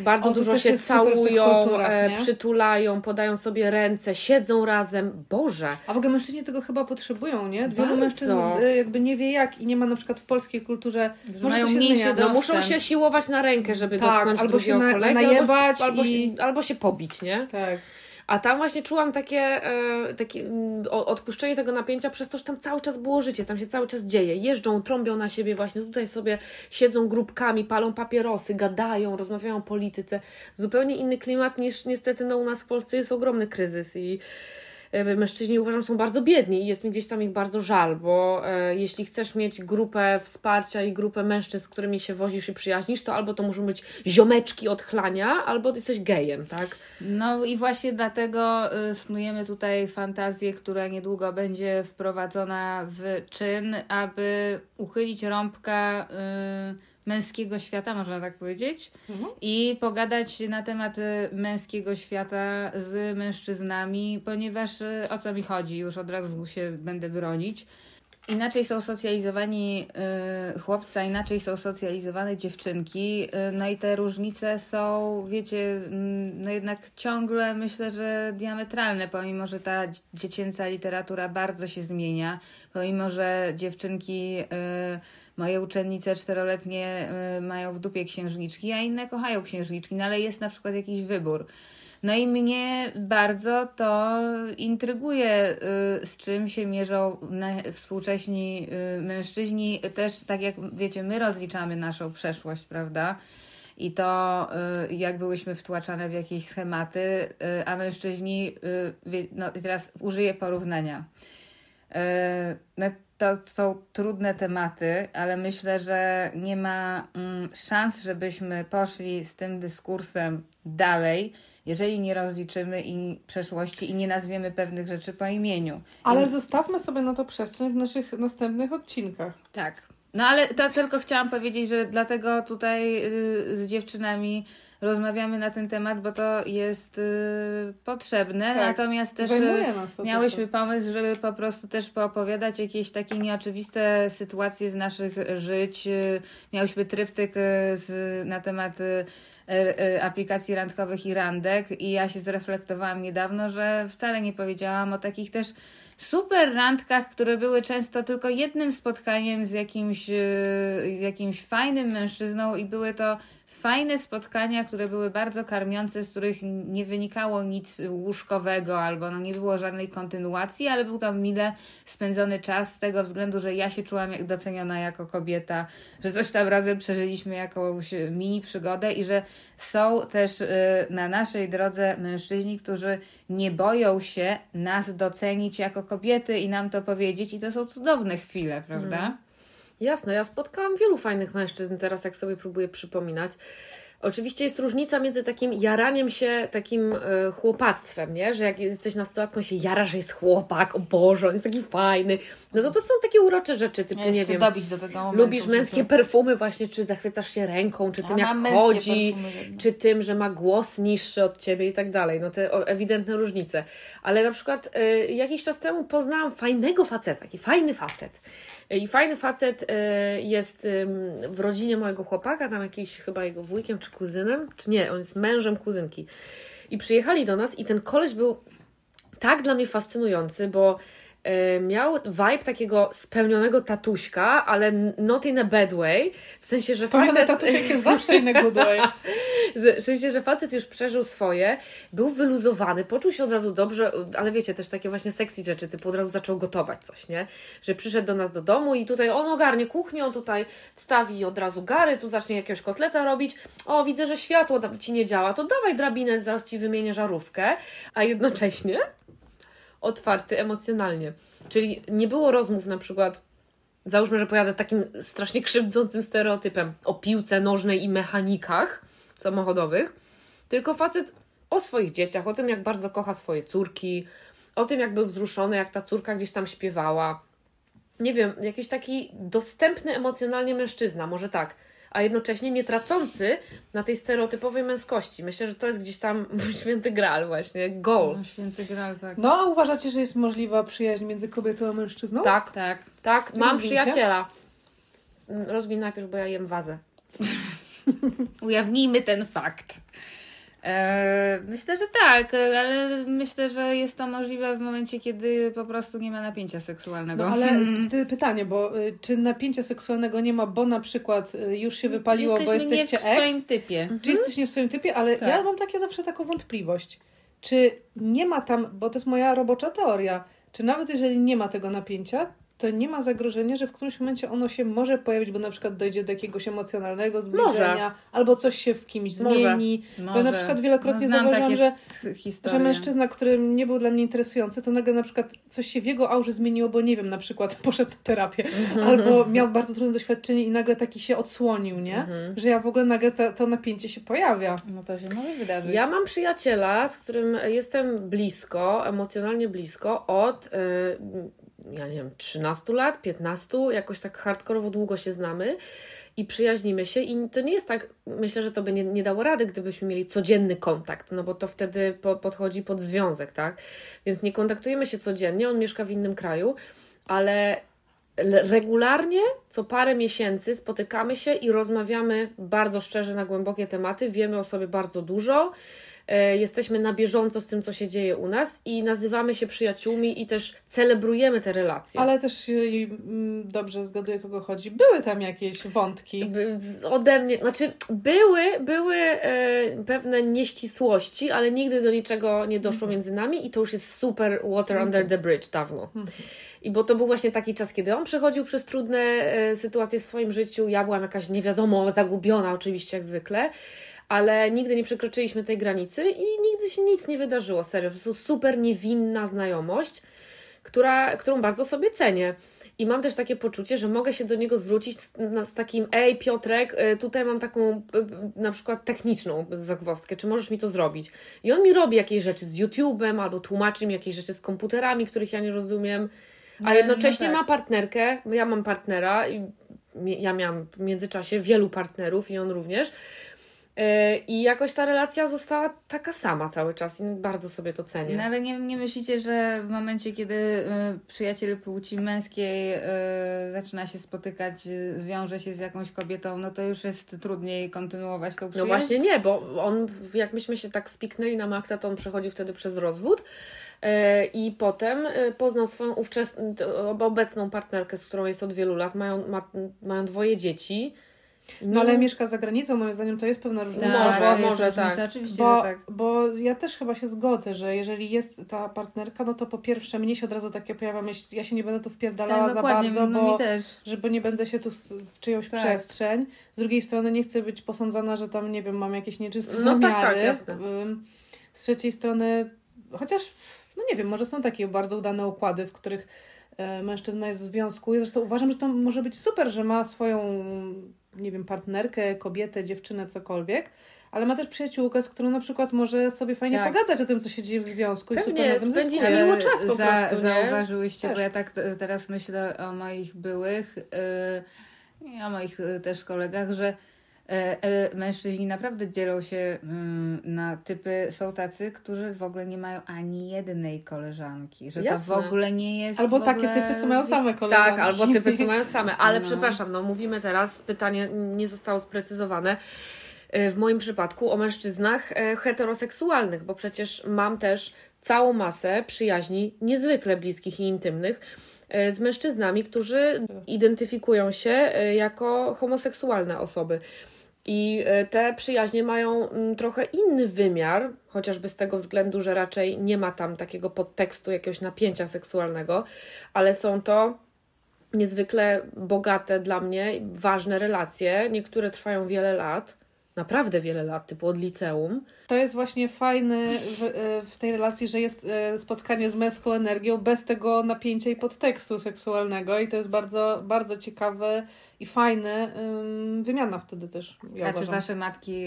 Bardzo O, dużo się całują, kulturach, e, przytulają, podają sobie ręce, siedzą razem. Boże, A w ogóle mężczyźni tego chyba potrzebują, nie? Wielu mężczyzn y, jakby nie wie jak i nie ma na przykład w polskiej kulturze, Że może mają się do- no muszą się siłować na rękę, żeby Tak, dotknąć albo się drugiego na- kolegę, najebać albo, albo, i- się, albo się pobić, nie? Tak. A tam właśnie czułam takie, e, takie mm, odpuszczenie tego napięcia przez to, że tam cały czas było życie, tam się cały czas dzieje. Jeżdżą, trąbią na siebie właśnie, tutaj sobie siedzą grupkami, palą papierosy, gadają, rozmawiają o polityce. Zupełnie inny klimat niż niestety no, u nas w Polsce jest ogromny kryzys i mężczyźni uważam są bardzo biedni i jest mi gdzieś tam ich bardzo żal, bo e, jeśli chcesz mieć grupę wsparcia i grupę mężczyzn, z którymi się wozisz i przyjaźnisz, to albo to muszą być ziomeczki od chlania, albo jesteś gejem, tak? No i właśnie dlatego y, snujemy tutaj fantazję, która niedługo będzie wprowadzona w czyn, aby uchylić rąbka y, męskiego świata, można tak powiedzieć, Mhm. i pogadać na temat y, męskiego świata z mężczyznami, ponieważ y, o co mi chodzi, już od razu się będę bronić. Inaczej są socjalizowani y, chłopcy, a inaczej są socjalizowane dziewczynki. Y, no i te różnice są, wiecie, mm, no jednak ciągle myślę, że diametralne, pomimo że ta dzie- dziecięca literatura bardzo się zmienia, pomimo że dziewczynki, y, moje uczennice czteroletnie y, mają w dupie księżniczki, a inne kochają księżniczki, no ale jest na przykład jakiś wybór. No i mnie bardzo to intryguje, y, z czym się mierzą współcześni y, mężczyźni. Też, tak jak wiecie, my rozliczamy naszą przeszłość, prawda? I to, jak byłyśmy wtłaczane w jakieś schematy, a mężczyźni, no teraz użyję porównania. To są trudne tematy, ale myślę, że nie ma mm, szans, żebyśmy poszli z tym dyskursem dalej, jeżeli nie rozliczymy i przeszłości i nie nazwiemy pewnych rzeczy po imieniu. Ale zostawmy sobie na to przestrzeń w naszych następnych odcinkach. Tak. No ale to tylko chciałam powiedzieć, że dlatego tutaj y, z dziewczynami rozmawiamy na ten temat, bo to jest y, potrzebne. Tak. Natomiast też y, miałyśmy pomysł, żeby po prostu też poopowiadać jakieś takie nieoczywiste sytuacje z naszych żyć. Y, Miałyśmy tryptyk z, na temat aplikacji randkowych i randek i ja się zreflektowałam niedawno, że wcale nie powiedziałam o takich też super randkach, które były często tylko jednym spotkaniem z jakimś, z jakimś fajnym mężczyzną i były to fajne spotkania, które były bardzo karmiące, z których nie wynikało nic łóżkowego albo no nie było żadnej kontynuacji, ale był tam mile spędzony czas z tego względu, że ja się czułam jak doceniona jako kobieta, że coś tam razem przeżyliśmy jakąś mini przygodę i że są też e, na naszej drodze mężczyźni, którzy nie boją się nas docenić jako kobiety i nam to powiedzieć i to są cudowne chwile, prawda? Jasne, ja spotkałam wielu fajnych mężczyzn teraz, jak sobie próbuję przypominać. Oczywiście jest różnica między takim jaraniem się takim e, chłopactwem, nie? Że jak jesteś nastolatką się jara, że jest chłopak, o Boże, on jest taki fajny. No to to są takie urocze rzeczy, typu, Ja nie wiem, momentu. lubisz męskie życiu. perfumy właśnie, czy zachwycasz się ręką, czy Ja tym jak chodzi, czy tym, że ma głos niższy od ciebie i tak dalej. No te ewidentne różnice. Ale na przykład y, jakiś czas temu poznałam fajnego faceta, taki fajny facet. I fajny facet y, jest w rodzinie mojego chłopaka, tam jakiś chyba jego wujkiem czy kuzynem, czy nie, on jest mężem kuzynki. I przyjechali do nas i ten koleś był tak dla mnie fascynujący, bo miał vibe takiego spełnionego tatuśka, ale not in a bad way. W sensie, że Pamiętaj, facet, tatusiek jest zawsze inny good way. w sensie, że facet już przeżył swoje, był wyluzowany, poczuł się od razu dobrze, ale wiecie, też takie właśnie sexy rzeczy, typu od razu zaczął gotować coś, nie? Że przyszedł do nas do domu i tutaj on ogarnie kuchnię, on tutaj wstawi od razu gary, tu zacznie jakiegoś kotleta robić. O, widzę, że światło Ci nie działa, to dawaj drabinę, zaraz Ci wymienię żarówkę. A jednocześnie otwarty emocjonalnie. Czyli nie było rozmów na przykład, załóżmy, że pojadę takim strasznie krzywdzącym stereotypem o piłce nożnej i mechanikach samochodowych, tylko facet o swoich dzieciach, o tym, jak bardzo kocha swoje córki, o tym, jak był wzruszony, jak ta córka gdzieś tam śpiewała. Nie wiem, jakiś taki dostępny emocjonalnie mężczyzna, może tak, a jednocześnie nie tracący na tej stereotypowej męskości. Myślę, że to jest gdzieś tam święty graal właśnie, goal. No, święty gral, tak. No, a uważacie, że jest możliwa przyjaźń między kobietą a mężczyzną? Tak, Tak. tak, mam przyjaciela. Mm, Rozwij najpierw, bo ja jem wazę. Ujawnijmy ten fakt. E, myślę, że tak, ale myślę, że jest to możliwe w momencie, kiedy po prostu nie ma napięcia seksualnego. No ale Hmm. pytanie, bo y, czy napięcia seksualnego nie ma, bo na przykład y, już się wypaliło, bo Jesteśmy jesteście nie w swoim ex, typie. czy jesteś w swoim typie, ale Tak. ja mam takie zawsze taką wątpliwość. Czy nie ma tam, bo to jest moja robocza teoria, czy nawet jeżeli nie ma tego napięcia, to nie ma zagrożenia, że w którymś momencie ono się może pojawić, bo na przykład dojdzie do jakiegoś emocjonalnego zbliżenia, albo coś się w kimś Może. zmieni. Bo ja na przykład wielokrotnie no, zauważyłam, takie że historie. że mężczyzna, który nie był dla mnie interesujący, to nagle na przykład coś się w jego aurze zmieniło, bo nie wiem, na przykład poszedł na terapię, albo miał bardzo trudne doświadczenie i nagle taki się odsłonił, nie? Że ja w ogóle nagle ta, to napięcie się pojawia. No to się może wydarzyć. Ja mam przyjaciela, z którym jestem blisko, emocjonalnie blisko od, y, ja nie wiem, 13 lat, 15, jakoś tak hardkorowo długo się znamy i przyjaźnimy się i to nie jest tak, myślę, że to by nie, nie dało rady, gdybyśmy mieli codzienny kontakt, no bo to wtedy po, podchodzi pod związek, tak? Więc nie kontaktujemy się codziennie, on mieszka w innym kraju, ale le- regularnie, co parę miesięcy spotykamy się i rozmawiamy bardzo szczerze na głębokie tematy, wiemy o sobie bardzo dużo, jesteśmy na bieżąco z tym, co się dzieje u nas i nazywamy się przyjaciółmi i też celebrujemy te relacje. Ale też mm, dobrze zgaduję, kogo chodzi, były tam jakieś wątki. Ode mnie, znaczy były, były e, pewne nieścisłości, ale nigdy do niczego nie doszło między nami i to już jest super water under the bridge dawno. I bo to był właśnie taki czas, kiedy on przechodził przez trudne e, sytuacje w swoim życiu, ja byłam jakaś nie wiadomo, zagubiona oczywiście jak zwykle, ale nigdy nie przekroczyliśmy tej granicy i nigdy się nic nie wydarzyło, serio. To jest super niewinna znajomość, która, którą bardzo sobie cenię. I mam też takie poczucie, że mogę się do niego zwrócić z, z takim, ej Piotrek, y, tutaj mam taką y, y, na przykład techniczną zagwozdkę, czy możesz mi to zrobić? I on mi robi jakieś rzeczy z YouTube'em, albo tłumaczy mi jakieś rzeczy z komputerami, których ja nie rozumiem, a No, jednocześnie no tak. ma partnerkę, ja mam partnera i ja miałam w międzyczasie wielu partnerów i on również. Y, I jakoś ta relacja została taka sama cały czas i bardzo sobie to cenię. No ale nie, nie myślicie, że w momencie, kiedy y, przyjaciel płci męskiej y, zaczyna się spotykać, y, zwiąże się z jakąś kobietą, no to już jest trudniej kontynuować tą No przyjaźń? właśnie nie, bo on, jak myśmy się tak spiknęli na maksa, to on przechodził wtedy przez rozwód i potem poznał swoją ówczesną, obecną partnerkę, z którą jest od wielu lat, mają, ma, mają dwoje dzieci. No ale mieszka za granicą, moim zdaniem to jest pewna różnica. Tak, Może, może różnica, tak. Oczywiście, Bo, tak. bo ja też chyba się zgodzę, że jeżeli jest ta partnerka, no to po pierwsze mnie się od razu takie pojawia myśl, ja się nie będę tu wpierdalała Tak, za bardzo, no bo mi też. żeby nie będę się tu w, czyjąś Tak. przestrzeń. Z drugiej strony nie chcę być posądzana, że tam, nie wiem, mam jakieś nieczyste No tak, zamiary. tak, jasne. Ym, Z trzeciej strony, chociaż, no nie wiem, może są takie bardzo udane układy, w których e, mężczyzna jest w związku. Ja zresztą uważam, że to może być super, że ma swoją, nie wiem, partnerkę, kobietę, dziewczynę, cokolwiek. Ale ma też przyjaciółkę, z którą na przykład może sobie fajnie Tak. pogadać o tym, co się dzieje w związku. Pewnie, i super spędzić miło czas po za, prostu? Zauważyłyście, Też. bo ja tak teraz myślę o moich byłych yy, i o moich y, też kolegach, że mężczyźni naprawdę dzielą się mm, na typy. Są tacy, którzy w ogóle nie mają ani jednej koleżanki, że Jasne. to w ogóle nie jest. Albo w takie ogóle... typy, co mają same koleżanki. Tak, albo typy, co mają same. Ale No. przepraszam, no mówimy teraz, pytanie nie zostało sprecyzowane. e, W moim przypadku o mężczyznach e, heteroseksualnych, bo przecież mam też całą masę przyjaźni niezwykle bliskich i intymnych e, z mężczyznami, którzy identyfikują się e, jako homoseksualne osoby. I e, te przyjaźnie mają mm, trochę inny wymiar, chociażby z tego względu, że raczej nie ma tam takiego podtekstu jakiegoś napięcia seksualnego, ale są to niezwykle bogate dla mnie, ważne relacje. Niektóre trwają wiele lat, naprawdę wiele lat, typu od liceum. To jest właśnie fajne w, e, w tej relacji, że jest e, spotkanie z męską energią bez tego napięcia i podtekstu seksualnego i to jest bardzo, bardzo ciekawe i fajne ym, wymiana wtedy też. Ja A czy uważam. wasze matki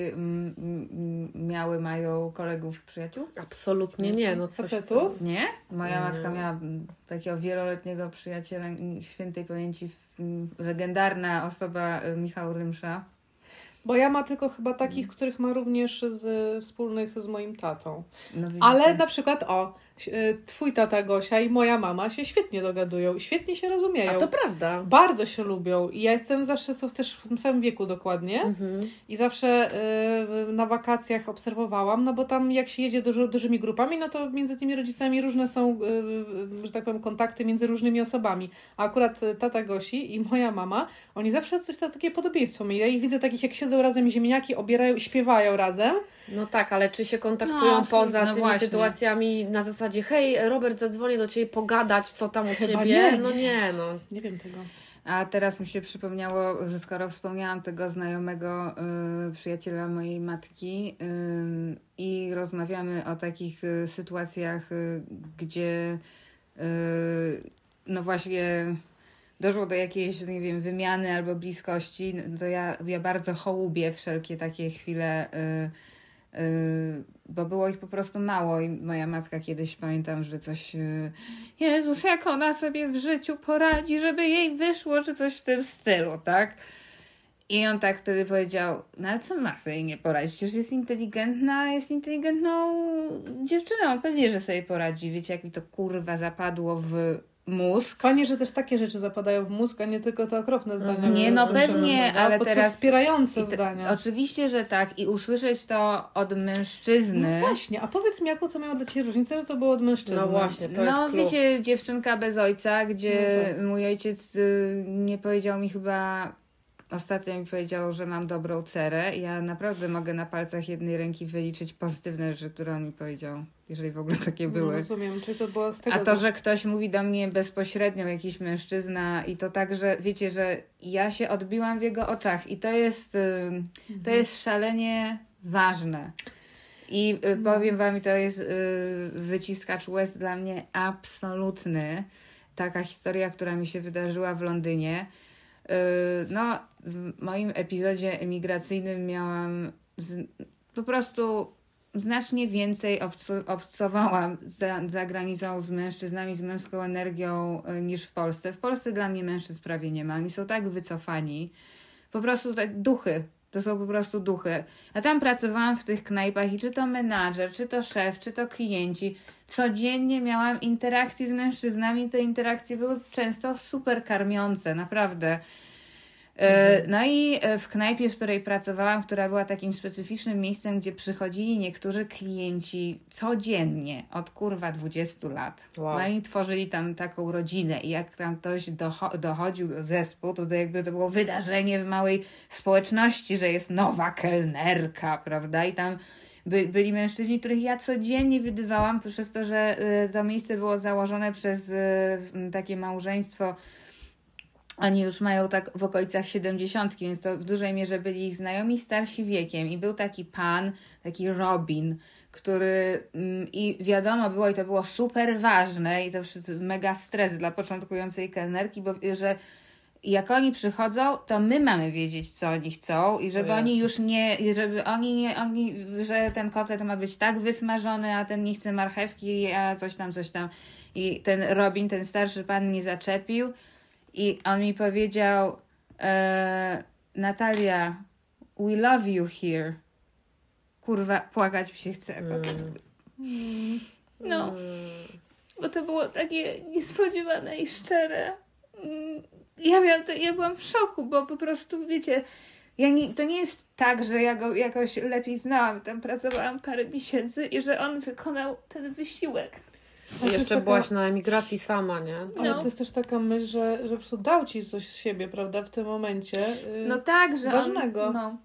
miały, mają kolegów, przyjaciół? Absolutnie nie, no coś Facetów? Nie? Moja matka miała mm, takiego wieloletniego przyjaciela świętej pamięci, legendarna osoba y, Michał Rymsza. Bo ja ma tylko chyba takich, których ma również z, wspólnych z moim tatą. No? Ale na przykład, o, twój tata Gosia i moja mama się świetnie dogadują, i świetnie się rozumieją. A to prawda. Bardzo się lubią i ja jestem zawsze są też w tym samym wieku dokładnie Mhm. i zawsze y, na wakacjach obserwowałam, no bo tam jak się jedzie duży, dużymi grupami, no to między tymi rodzicami różne są, y, y, że tak powiem, kontakty między różnymi osobami. A akurat y, tata Gosi i moja mama, oni zawsze coś takie podobieństwo mieli. Ja ich widzę takich, jak siedzą razem ziemniaki, obierają i śpiewają razem. No tak, ale czy się kontaktują No, poza no tymi właśnie. sytuacjami na zasadzie hej, Robert, zadzwonię do Ciebie pogadać, co tam u Chyba Ciebie? nie, no nie. nie, no. Nie wiem tego. A teraz mi się przypomniało, że skoro wspomniałam tego znajomego y, przyjaciela mojej matki y, i rozmawiamy o takich y, sytuacjach, y, gdzie y, no właśnie doszło do jakiejś, nie wiem, wymiany albo bliskości, no to ja, ja bardzo hołubię wszelkie takie chwile, y, y, bo było ich po prostu mało i moja matka kiedyś, pamiętam, że coś y, Jezus, jak ona sobie w życiu poradzi, żeby jej wyszło, czy coś w tym stylu, tak? I on tak wtedy powiedział, no ale co ma sobie nie poradzić? Przecież jest inteligentna, jest inteligentną dziewczyną, pewnie, że sobie poradzi. Wiecie, jak mi to kurwa zapadło w mózg? Fajnie, że też takie rzeczy zapadają w mózg, a nie tylko te okropne zdania. Mhm. Nie, no pewnie, prawda? ale Bo to teraz- są wspierające te- zdania. Oczywiście, że tak. I usłyszeć to od mężczyzny. No właśnie, a powiedz mi, jaką to miało dla Ciebie różnicę, że to było od mężczyzny? No właśnie, to jest no, wiecie, dziewczynka bez ojca, gdzie No tak. mój ojciec y, nie powiedział mi chyba. Ostatnio mi powiedział, że mam dobrą cerę. Ja naprawdę mogę na palcach jednej ręki wyliczyć pozytywne rzeczy, które on mi powiedział, jeżeli w ogóle takie No, były. rozumiem, czyli to było z tego... A to, że ktoś mówi do mnie bezpośrednio, jakiś mężczyzna, i to tak, że wiecie, że ja się odbiłam w jego oczach, i to jest, y, to Mhm. jest szalenie ważne. I y, powiem Wam, i to jest y, wyciskacz łez dla mnie absolutny. Taka historia, która mi się wydarzyła w Londynie. No, w moim epizodzie emigracyjnym miałam z, po prostu znacznie więcej obco- obcowałam za, za granicą z mężczyznami, z męską energią y, niż w Polsce. W Polsce dla mnie mężczyzn prawie nie ma. Oni są tak wycofani. Po prostu tak duchy. To są po prostu duchy. A tam pracowałam w tych knajpach i czy to menadżer, czy to szef, czy to klienci. Codziennie miałam interakcje z mężczyznami. Te interakcje były często super karmiące, naprawdę. E, No i e, w knajpie, w której pracowałam, która była takim specyficznym miejscem, gdzie przychodzili niektórzy klienci codziennie od kurwa 20 lat. Wow. No i tworzyli tam taką rodzinę i jak tam ktoś docho- dochodził do zespół, to, to jakby to było wydarzenie w małej społeczności, że jest nowa kelnerka, prawda? I tam by, byli mężczyźni, których ja codziennie widywałam przez to, że y, to miejsce było założone przez takie małżeństwo oni już mają tak w okolicach 70, więc to w dużej mierze byli ich znajomi starsi wiekiem. I był taki pan, taki Robin, który mm, i wiadomo było, i to było super ważne, i to wszyscy mega stres dla początkującej kelnerki, bo że jak oni przychodzą, to my mamy wiedzieć, co oni chcą i żeby oni już nie, żeby oni nie, oni, że ten kotlet ma być tak wysmażony, a ten nie chce marchewki, a coś tam, coś tam. I ten Robin, ten starszy pan mnie zaczepił i on mi powiedział e, Natalia, we love you here. Kurwa, płakać mi się chce. No, bo to było takie niespodziewane i szczere. Mm, Ja, miałam te, ja byłam w szoku, bo po prostu, wiecie, ja nie, to nie jest tak, że ja go jakoś lepiej znałam. Tam pracowałam parę miesięcy i że on wykonał ten wysiłek. To jest Jeszcze taka- byłaś na emigracji sama, nie? Ale No. to jest też taka myśl, że, że po prostu dał ci coś z siebie, prawda, w tym momencie. y, No tak, że Ważnego. On, no,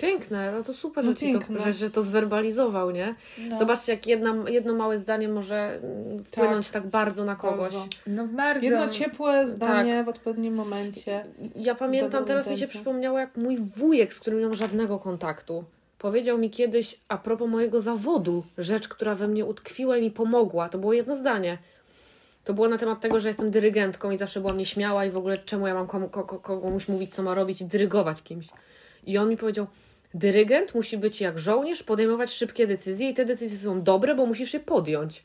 Piękne, no to super, No że, ci to, piękne. że, że to zwerbalizował, nie? no, Zobaczcie, jak jedna, jedno małe zdanie może mm, wpłynąć tak, bardzo na kogoś. Bardzo. no bardzo. Jedno ciepłe zdanie Tak. w odpowiednim momencie. Ja pamiętam, teraz mi się przypomniało, jak mój wujek, z którym nie mam żadnego kontaktu, powiedział mi kiedyś a propos mojego zawodu, rzecz, która we mnie utkwiła i mi pomogła. To było jedno zdanie. To było na temat tego, że jestem dyrygentką i zawsze byłam nieśmiała i w ogóle czemu ja mam komu, ko, ko, komuś mówić, co ma robić i dyrygować kimś. I on mi powiedział, dyrygent musi być jak żołnierz, podejmować szybkie decyzje i te decyzje są dobre, bo musisz je podjąć.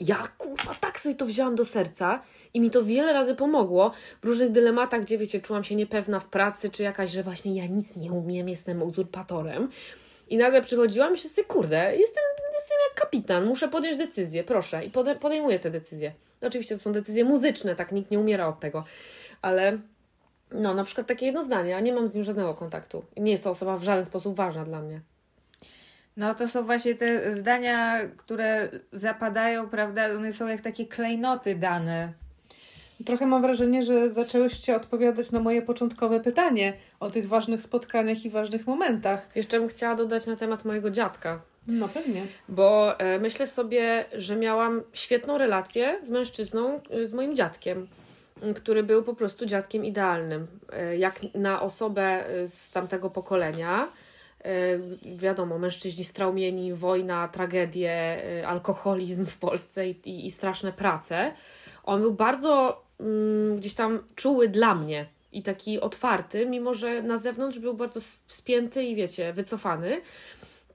Ja kurwa tak sobie to wzięłam do serca i mi to wiele razy pomogło w różnych dylematach, gdzie wiecie, czułam się niepewna w pracy, czy jakaś, że właśnie ja nic nie umiem, jestem uzurpatorem. I nagle przychodziłam i myślę sobie, kurde, jestem, jestem jak kapitan, muszę podjąć decyzję, proszę. I pode, podejmuję te decyzje. Oczywiście to są decyzje muzyczne, tak nikt nie umiera od tego, ale no na przykład takie jedno zdanie, a nie mam z nim żadnego kontaktu. Nie jest to osoba w żaden sposób ważna dla mnie. No to są właśnie te zdania, które zapadają, prawda? One są jak takie klejnoty dane. Trochę mam wrażenie, że zaczęłyście odpowiadać na moje początkowe pytanie o tych ważnych spotkaniach i ważnych momentach. Jeszcze bym chciała dodać na temat mojego dziadka, No pewnie. bo e, myślę sobie, że miałam świetną relację z mężczyzną, e, z moim dziadkiem, który był po prostu dziadkiem idealnym. E, jak na osobę e, z tamtego pokolenia. E, wiadomo, mężczyźni straumieni, wojna, tragedie, e, alkoholizm w Polsce i, i, i straszne prace. On był bardzo gdzieś tam czuły dla mnie i taki otwarty, mimo że na zewnątrz był bardzo spięty i wiecie, wycofany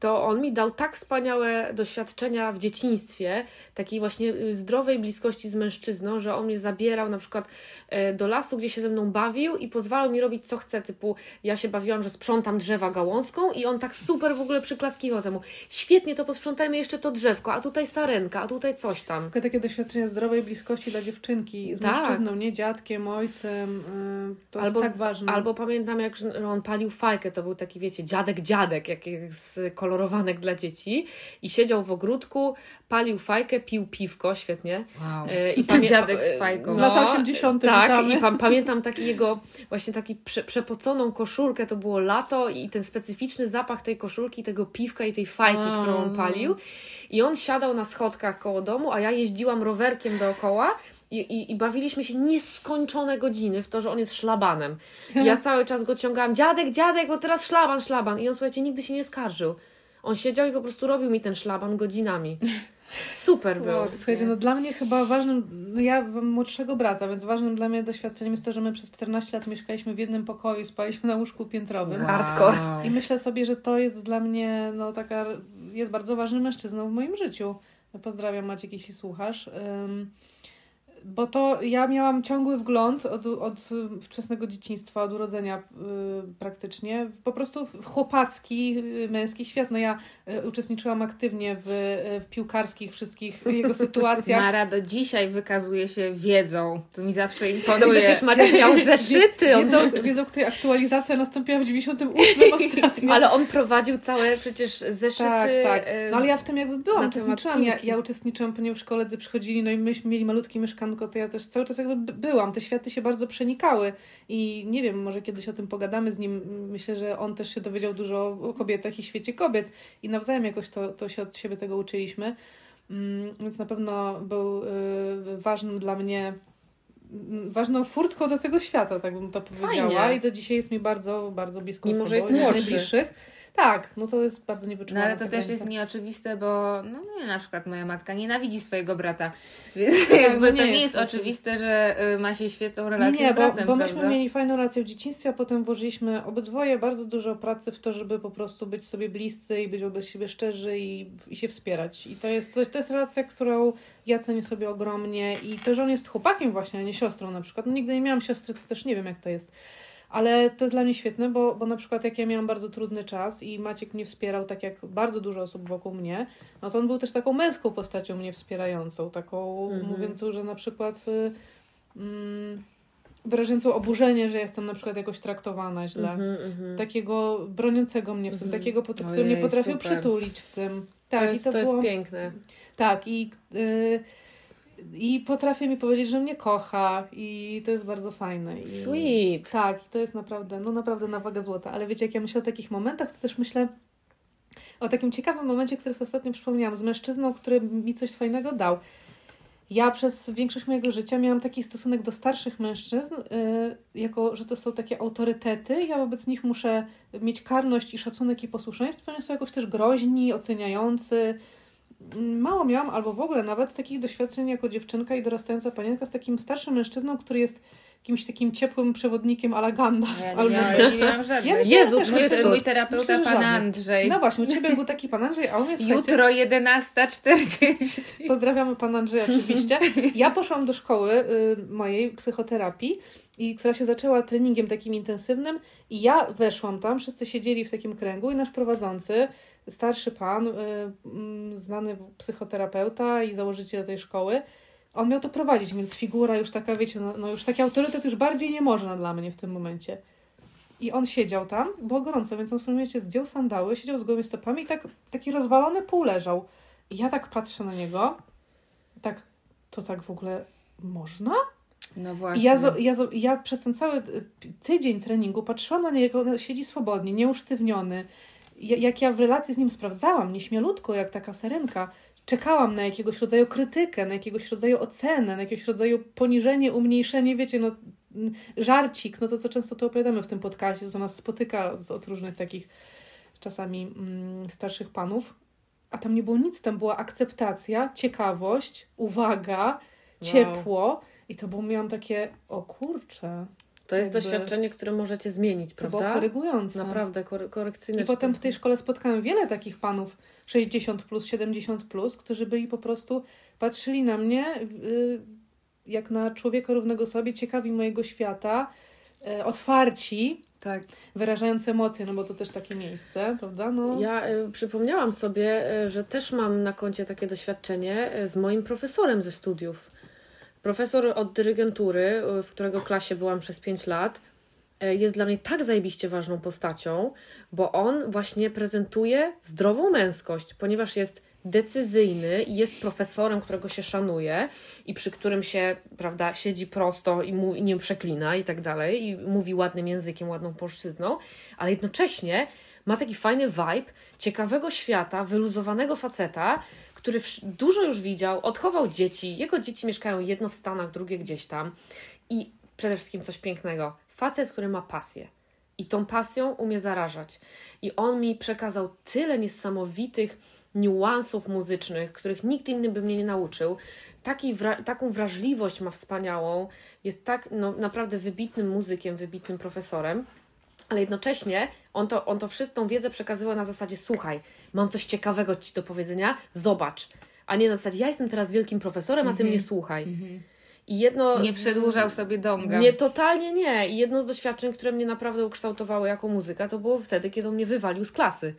to on mi dał tak wspaniałe doświadczenia w dzieciństwie, takiej właśnie y, zdrowej bliskości z mężczyzną, że on mnie zabierał na przykład e, do lasu, gdzie się ze mną bawił i pozwalał mi robić co chcę, typu ja się bawiłam, że sprzątam drzewa gałązką i on tak super w ogóle przyklaskiwał temu. Świetnie, to posprzątajmy jeszcze to drzewko, a tutaj sarenka, a tutaj coś tam. Tylko takie doświadczenie zdrowej bliskości dla dziewczynki z Tak. mężczyzną, nie dziadkiem, ojcem. y, To Albo- jest tak ważne. Albo pamiętam, jak on palił fajkę, to był taki, wiecie, dziadek, dziadek, jak z kolorowanek dla dzieci i siedział w ogródku, palił fajkę, pił piwko, świetnie. Wow. E, I pamię- Dziadek z fajką. No, Lata 80. Tak, witamy. i pan, pamiętam taki jego właśnie taki prze, przepoconą koszulkę, to było lato i ten specyficzny zapach tej koszulki, tego piwka i tej fajki, A. którą on palił. I on siadał na schodkach koło domu, a ja jeździłam rowerkiem dookoła. I, i, I bawiliśmy się nieskończone godziny w to, że on jest szlabanem. I ja cały czas go ciągałam, dziadek, dziadek, bo teraz szlaban, szlaban. I on, słuchajcie, nigdy się nie skarżył. On siedział i po prostu robił mi ten szlaban godzinami. Super był. Słodkie. Słuchajcie, no dla mnie chyba ważnym, no ja mam młodszego brata, więc ważnym dla mnie doświadczeniem jest to, że my przez 14 lat mieszkaliśmy w jednym pokoju, spaliśmy na łóżku piętrowym. Hardcore. I myślę sobie, że to jest dla mnie, no taka, jest bardzo ważny mężczyzną w moim życiu. Pozdrawiam Maciek, jeśli słuchasz. Ym, bo to ja miałam ciągły wgląd od, od wczesnego dzieciństwa, od urodzenia y, praktycznie, po prostu w chłopacki, y, męski świat. No ja y, uczestniczyłam aktywnie w, y, w piłkarskich wszystkich jego sytuacjach. Mara do dzisiaj wykazuje się wiedzą. To mi zawsze No imponuje. przecież Maciek miał zeszyty. On, Wiedzą, wiedzą, której aktualizacja nastąpiła w 98 ostatnio. ale on prowadził całe przecież zeszyty. Tak, tak. No ale ja w tym jakby byłam, uczestniczyłam. Ja, ja uczestniczyłam, ponieważ koledzy przychodzili, no i myśmy mieli malutkie mieszkanko, to ja też cały czas jakby by- byłam. Te światy się bardzo przenikały i nie wiem, może kiedyś o tym pogadamy z nim. Myślę, że on też się dowiedział dużo o kobietach i świecie kobiet i nawzajem jakoś to, to się od siebie tego uczyliśmy. Mm, Więc na pewno był y, ważnym dla mnie mm, ważną furtką do tego świata, tak bym to powiedziała. Fajnie. I do dzisiaj jest mi bardzo, bardzo blisko Mimo, że jest najbliższych. Tak, no to jest bardzo No niewyczuwalne. ale to też granica. jest nieoczywiste, bo no nie, na przykład moja matka nienawidzi swojego brata. Więc no jakby nie to nie jest jest oczywiste. że y, ma się świetną relację nie, z bo, bratem, bo prawda? myśmy mieli fajną relację w dzieciństwie, a potem włożyliśmy obydwoje bardzo dużo pracy w to, żeby po prostu być sobie bliscy i być wobec siebie szczerzy i, i się wspierać. I to jest coś, to jest relacja, którą ja cenię sobie ogromnie i to, że on jest chłopakiem właśnie, a nie siostrą na przykład. No, nigdy nie miałam siostry, to też nie wiem jak to jest. Ale to jest dla mnie świetne, bo, bo na przykład jak ja miałam bardzo trudny czas i Maciek mnie wspierał, tak jak bardzo dużo osób wokół mnie, no to on był też taką męską postacią mnie wspierającą, taką Mhm. mówiącą, że na przykład y, mm, wyrażającą oburzenie, że jestem na przykład jakoś traktowana źle. mhm, mhm. Takiego broniącego mnie w tym, Mhm. takiego, pod- który mnie potrafił super. przytulić w tym. Tak, to jest, i to, to jest było... piękne. Tak, i, y, i potrafi mi powiedzieć, że mnie kocha i to jest bardzo fajne. I, Sweet. Tak, i to jest naprawdę, no naprawdę na wagę złota. Ale wiecie, jak ja myślę o takich momentach, to też myślę o takim ciekawym momencie, który sobie ostatnio przypomniałam, z mężczyzną, który mi coś fajnego dał. Ja przez większość mojego życia miałam taki stosunek do starszych mężczyzn, y, jako że to są takie autorytety. Ja wobec nich muszę mieć karność i szacunek i posłuszeństwo. Oni są jakoś też groźni, oceniający. Mało miałam, albo w ogóle nawet takich doświadczeń jako dziewczynka i dorastająca panienka z takim starszym mężczyzną, który jest jakimś takim ciepłym przewodnikiem ala Gandalf. Ja albo nie, coś. miałam, nie miałam żadnej. Ja myślę, Jezus mój, Chrystus. mój terapeuta, Myślę, pan. Andrzej. No właśnie, u Ciebie był taki pan Andrzej, a u mnie słuchajcie, Jutro 11.40. Pozdrawiamy pana Andrzeja oczywiście. Ja poszłam do szkoły y, mojej psychoterapii, i która się zaczęła treningiem takim intensywnym i ja weszłam tam, wszyscy siedzieli w takim kręgu i nasz prowadzący, starszy pan, y, mm, znany psychoterapeuta i założyciel tej szkoły, on miał to prowadzić, więc figura już taka, wiecie, no, no już taki autorytet już bardziej nie można dla mnie w tym momencie. I on siedział tam, było gorąco, więc on w tym momencie zdjął sandały, siedział z gołymi stopami i tak, taki rozwalony pół leżał. I ja tak patrzę na niego, tak, to tak w ogóle można? No I właśnie. ja, zo- ja, zo- ja przez ten cały y, tydzień treningu patrzyłam na niego, on siedzi swobodnie, nieusztywniony. Ja, jak ja w relacji z nim sprawdzałam, nieśmielutko, jak taka serenka, czekałam na jakiegoś rodzaju krytykę, na jakiegoś rodzaju ocenę, na jakiegoś rodzaju poniżenie, umniejszenie, wiecie, no żarcik, no to co często tu opowiadamy w tym podcaście, co nas spotyka od- od różnych takich czasami mm, starszych panów. A tam nie było nic, tam była akceptacja, ciekawość, uwaga, ciepło. I to było, miałam takie, o kurczę, To jest Jakby- doświadczenie, które możecie zmienić, to było prawda? korygujące. Naprawdę kory- korekcyjne. I potem w tej szkole spotkałam wiele takich panów 60 plus, 70 plus, którzy byli po prostu, patrzyli na mnie y, jak na człowieka równego sobie, ciekawi mojego świata, y, otwarci, Tak. wyrażający emocje, no bo to też takie miejsce, prawda? No, Ja y, przypomniałam sobie, y, że też mam na koncie takie doświadczenie y, z moim profesorem ze studiów. Profesor od dyrygentury, w którego klasie byłam przez 5 lat, jest dla mnie tak zajebiście ważną postacią, bo on właśnie prezentuje zdrową męskość, ponieważ jest decyzyjny i jest profesorem, którego się szanuje i przy którym się, prawda, siedzi prosto i, mu, i nie przeklina i tak dalej, i mówi ładnym językiem, ładną polszczyzną, ale jednocześnie ma taki fajny vibe ciekawego świata, wyluzowanego faceta, który dużo już widział, odchował dzieci. Jego dzieci mieszkają jedno w Stanach, drugie gdzieś tam. I przede wszystkim coś pięknego. Facet, który ma pasję. I tą pasją umie zarażać. I on mi przekazał tyle niesamowitych niuansów muzycznych, których nikt inny by mnie nie nauczył. Taki wra- taką wrażliwość ma wspaniałą. Jest tak no, naprawdę wybitnym muzykiem, wybitnym profesorem ale jednocześnie on to, on to wszystką wiedzę przekazywał na zasadzie słuchaj, mam coś ciekawego Ci do powiedzenia, zobacz. A nie na zasadzie, ja jestem teraz wielkim profesorem, a Ty mnie słuchaj. I jedno... Nie przedłużał sobie dąga. Nie, totalnie nie. I jedno z doświadczeń, które mnie naprawdę ukształtowało jako muzyka, to było wtedy, kiedy on mnie wywalił z klasy.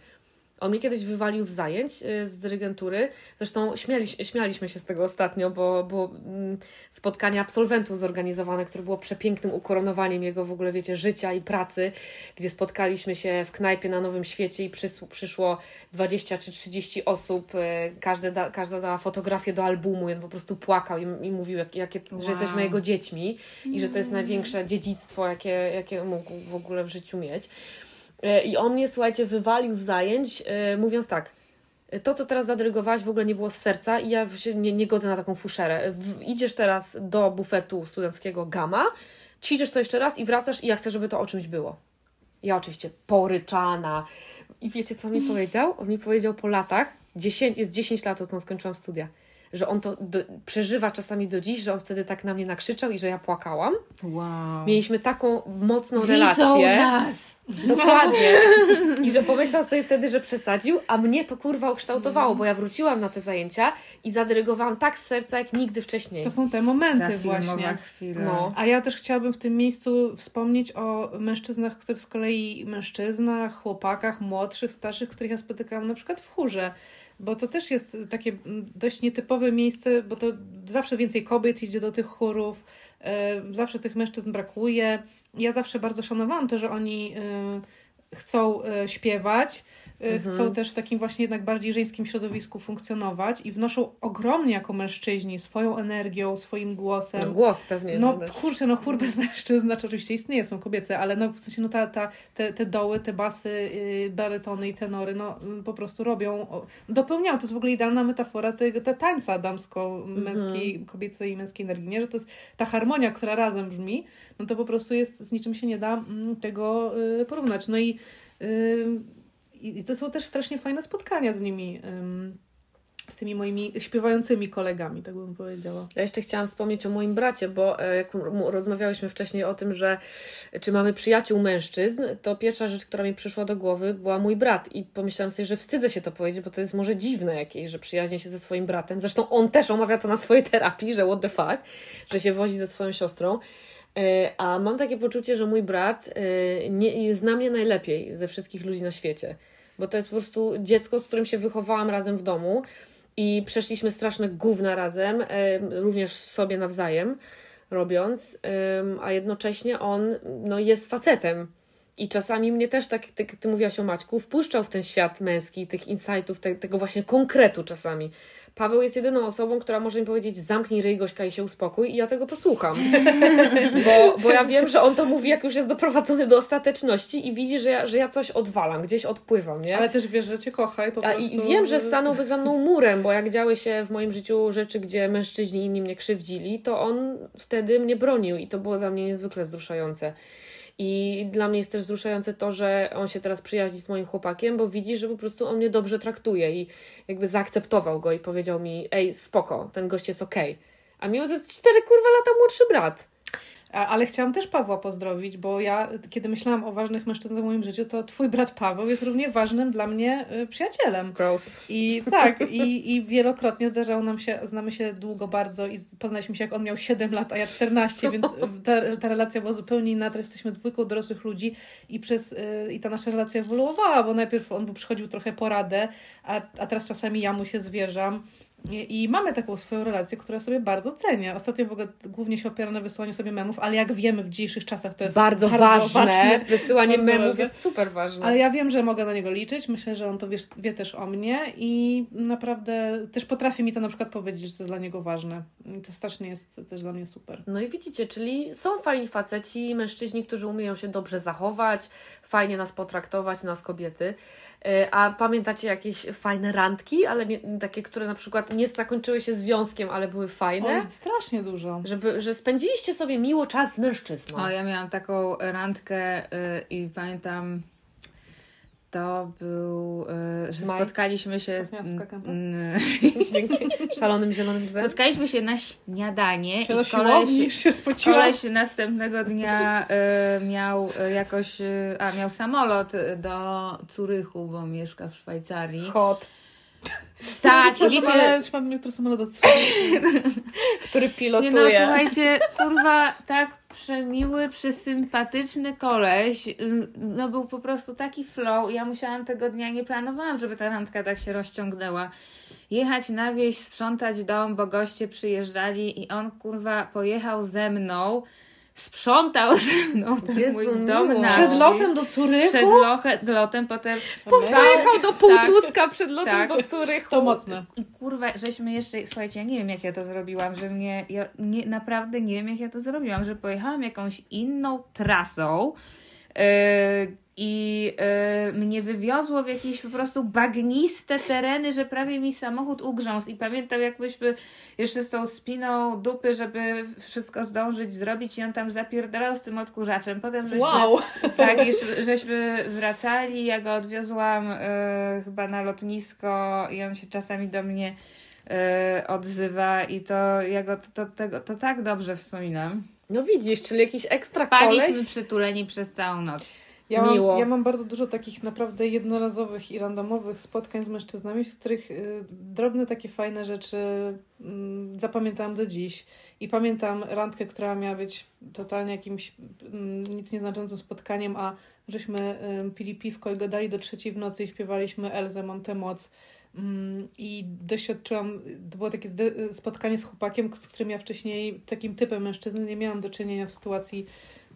On mnie kiedyś wywalił z zajęć, y, z dyrygentury. Zresztą śmiali, śmialiśmy się z tego ostatnio, bo było mm, spotkanie absolwentów zorganizowane, które było przepięknym ukoronowaniem jego w ogóle, wiecie, życia i pracy, gdzie spotkaliśmy się w knajpie na Nowym Świecie i przysł, przyszło 20 czy 30 osób. y, Każde da, każda dała fotografię do albumu i on po prostu płakał i, i mówił, jak, jakie, że Wow. jesteśmy jego dziećmi i że to jest największe dziedzictwo, jakie, jakie mógł w ogóle w życiu mieć. E, I on mnie, słuchajcie, wywalił z zajęć, e, mówiąc tak, to, co teraz zadyrygowałaś, w ogóle nie było z serca i ja się nie, nie godzę na taką fuszerę. W, idziesz teraz do bufetu studenckiego Gama, ćwiczysz to jeszcze raz i wracasz i ja chcę, żeby to o czymś było. Ja oczywiście poryczana. I wiecie, co mi powiedział? On mi powiedział po latach, 10, jest 10 lat, odkąd skończyłam studia, że on to do, przeżywa czasami do dziś, że on wtedy tak na mnie nakrzyczał i że ja płakałam. Wow. Mieliśmy taką mocną Widzą relację. nas! Dokładnie. I że pomyślał sobie wtedy, że przesadził, a mnie to kurwa ukształtowało, bo ja wróciłam na te zajęcia i zadyrygowałam tak z serca, jak nigdy wcześniej. to są te momenty właśnie. chwila. No. A ja też chciałabym w tym miejscu wspomnieć o mężczyznach, których z kolei mężczyznach, chłopakach, młodszych, starszych, których ja spotykałam na przykład w chórze. Bo to też jest takie mm, dość nietypowe miejsce, bo to zawsze więcej kobiet idzie do tych chórów, e, zawsze tych mężczyzn brakuje. Ja zawsze bardzo szanowałam to, że oni e, chcą e, śpiewać, Mhm. chcą też w takim właśnie jednak bardziej żeńskim środowisku funkcjonować i wnoszą ogromnie jako mężczyźni swoją energią, swoim głosem. No, głos pewnie. No kurczę, no chór bez mężczyzn, znaczy oczywiście istnieje, są kobiece, ale no w sensie no ta, ta, te, te doły, te basy, yy, barytony i tenory, no mm, po prostu robią, dopełniają, to jest w ogóle idealna metafora tego te tańca damsko-męskiej, kobiecej i męskiej energii, nie? że to jest ta harmonia, która razem brzmi, no to po prostu jest, z niczym się nie da mm, tego yy, porównać. No i, yy, i to są też strasznie fajne spotkania z nimi. ym, z tymi moimi śpiewającymi kolegami, tak bym powiedziała. Ja jeszcze chciałam wspomnieć o moim bracie, bo e, jak rozmawiałyśmy wcześniej o tym, że czy mamy przyjaciół mężczyzn, to pierwsza rzecz, która mi przyszła do głowy, była mój brat. I pomyślałam sobie, że wstydzę się to powiedzieć, bo to jest może dziwne jakieś, że przyjaźnie się ze swoim bratem. Zresztą on też omawia to na swojej terapii, że what the fuck, że się wozi ze swoją siostrą. E, A mam takie poczucie, że mój brat e, nie, zna mnie najlepiej ze wszystkich ludzi na świecie. Bo to jest po prostu dziecko, z którym się wychowałam razem w domu i przeszliśmy straszne gówna razem, em, również sobie nawzajem robiąc, a jednocześnie on no, jest facetem. I czasami mnie też, tak ty, ty mówiłaś o Maćku, wpuszczał w ten świat męski, tych insightów, te, tego właśnie konkretu czasami. Paweł jest jedyną osobą, która może mi powiedzieć zamknij ryj Gośka i się uspokój i ja tego posłucham. bo, bo ja wiem, że on to mówi, jak już jest doprowadzony do ostateczności i widzi, że ja, że ja coś odwalam, gdzieś odpływam, nie? Ale też wiesz, że cię kocha i po A prostu... i wiem, że stanąłby za mną murem, bo jak działy się w moim życiu rzeczy, gdzie mężczyźni inni mnie krzywdzili, to on wtedy mnie bronił i to było dla mnie niezwykle wzruszające. I dla mnie jest też wzruszające to, że on się teraz przyjaźni z moim chłopakiem, bo widzi, że po prostu on mnie dobrze traktuje i jakby zaakceptował go i powiedział mi, ej, spoko, ten gość jest okej. A mimo, że jest cztery kurwa lata młodszy brat. Ale chciałam też Pawła pozdrowić, bo ja, kiedy myślałam o ważnych mężczyznach w moim życiu, to twój brat Paweł jest równie ważnym dla mnie y, przyjacielem. Gross. I tak, i, i wielokrotnie zdarzało nam się, znamy się długo bardzo i poznaliśmy się jak on miał 7 lat, a ja 14, więc ta, ta relacja była zupełnie inna. Teraz jesteśmy dwójką dorosłych ludzi i przez y, i ta nasza relacja ewoluowała, bo najpierw on przychodził trochę poradę, a, a teraz czasami ja mu się zwierzam. I, mamy taką swoją relację, która sobie bardzo cenię. Ostatnio w ogóle głównie się opiera na wysyłaniu sobie memów, ale jak wiemy w dzisiejszych czasach to jest Bardzo, ważne. Wysyłanie Bardzo memów ważne. jest super ważne. Ale ja wiem, że mogę na niego liczyć. Myślę, że on to wie, wie też o mnie i naprawdę też potrafi mi to na przykład powiedzieć, że to jest dla niego ważne. I to strasznie jest też dla mnie super. No i widzicie, czyli są fajni faceci, mężczyźni, którzy umieją się dobrze zachować, fajnie nas potraktować, nas kobiety. E, A pamiętacie jakieś fajne randki, ale nie, takie, które na przykład nie zakończyły się związkiem, ale były fajne? Oj, strasznie dużo. Żeby, że spędziliście sobie miło czas z mężczyzną. O, ja miałam taką randkę y, i pamiętam, to był, y, że Maj. spotkaliśmy się. Dzięki szalonym zielonym gzem. spotkaliśmy się na śniadanie Się i koleś, się spociła. koleś następnego dnia y, miał y, jakoś, y, a miał samolot do Curychu, bo mieszka w Szwajcarii. Hot, Tak, i Przepraszam, wiecie, ale mam jutro samolot który Nie pilotuje. no, słuchajcie, kurwa, tak przemiły, przesympatyczny koleś. Ym, No był po prostu taki flow. Ja musiałam tego dnia, nie planowałam, żeby ta randka tak się rozciągnęła. Jechać na wieś, sprzątać dom, bo goście przyjeżdżali i on, kurwa, pojechał ze mną, sprzątał ze mną ten Jezu, mój dom miło. na Przed lotem do Curychu? Przed loche, lotem, potem Pojechał do Półtuska Tak. przed lotem Tak. do Curychu. To mocne. I kurwa, żeśmy jeszcze, słuchajcie, ja nie wiem jak ja to zrobiłam, że mnie, ja nie, naprawdę nie wiem jak ja to zrobiłam, że pojechałam jakąś inną trasą i yy, mnie wywiozło w jakieś po prostu bagniste tereny, że prawie mi samochód ugrzązł i pamiętam jak myśmy jeszcze z tą spiną dupy, żeby wszystko zdążyć zrobić i on tam zapierdalał z tym odkurzaczem. Potem żeśmy, Wow. tak, żeśmy wracali, ja go odwiozłam e, chyba na lotnisko i on się czasami do mnie e, odzywa i to ja go to, to, tego, to tak dobrze wspominam. No widzisz, czyli jakiś ekstra Spaliśmy koleś. przytuleni przez całą noc. Ja mam, Miło. ja mam bardzo dużo takich naprawdę jednorazowych i randomowych spotkań z mężczyznami, z których y, drobne takie fajne rzeczy mm, zapamiętałam do dziś. I pamiętam randkę, która miała być totalnie jakimś mm, nic nieznaczącym spotkaniem, a żeśmy y, pili piwko i gadali do trzeciej w nocy i śpiewaliśmy Elzę, mam tę moc. Mm, I doświadczyłam, to było takie spotkanie z chłopakiem, z którym ja wcześniej takim typem mężczyzny nie miałam do czynienia w sytuacji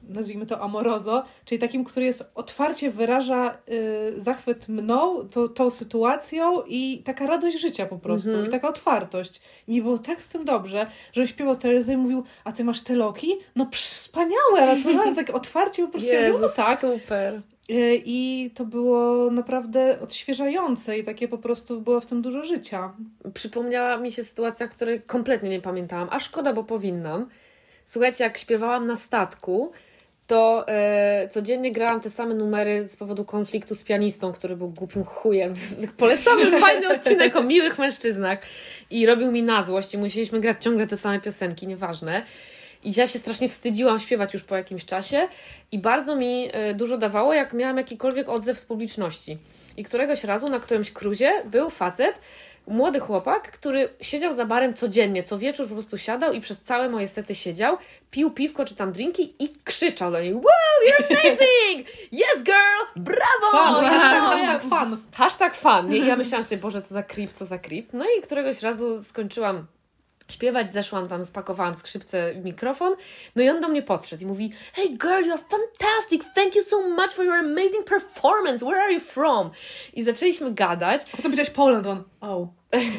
nazwijmy to amorozo, czyli takim, który jest otwarcie wyraża y, zachwyt mną, to, tą sytuacją i taka radość życia po prostu, Mhm. i taka otwartość. I mi było tak z tym dobrze, że śpiewał Terezę i mówił, a ty masz te loki? No wspaniałe, ale to naprawdę tak otwarcie po prostu. Ja mówię, no tak. super. Y, I to było naprawdę odświeżające i takie po prostu było w tym dużo życia. Przypomniała mi się sytuacja, której kompletnie nie pamiętałam, a szkoda, bo powinnam. Słuchajcie, jak śpiewałam na statku to e, codziennie grałam te same numery z powodu konfliktu z pianistą, który był głupim chujem. Polecamy fajny odcinek o miłych mężczyznach i robił mi na złość i musieliśmy grać ciągle te same piosenki, nieważne. I ja się strasznie wstydziłam śpiewać już po jakimś czasie i bardzo mi e, dużo dawało, jak miałam jakikolwiek odzew z publiczności. I któregoś razu na którymś cruzie był facet, młody chłopak, który siedział za barem codziennie, co wieczór po prostu siadał i przez całe moje sety siedział, pił piwko czy tam drinki i krzyczał do niej Wow, you're amazing! Yes girl! Brawo! Fan, I hashtag, fan. Hashtag fan. I ja myślałam sobie, Boże, co za creep, co za creep. No i któregoś razu skończyłam śpiewać, zeszłam tam, spakowałam skrzypce, mikrofon, no i on do mnie podszedł i mówi Hey girl, you're fantastic, thank you so much for your amazing performance, where are you from? I zaczęliśmy gadać. A potem powiedziałeś Poland, on, oh.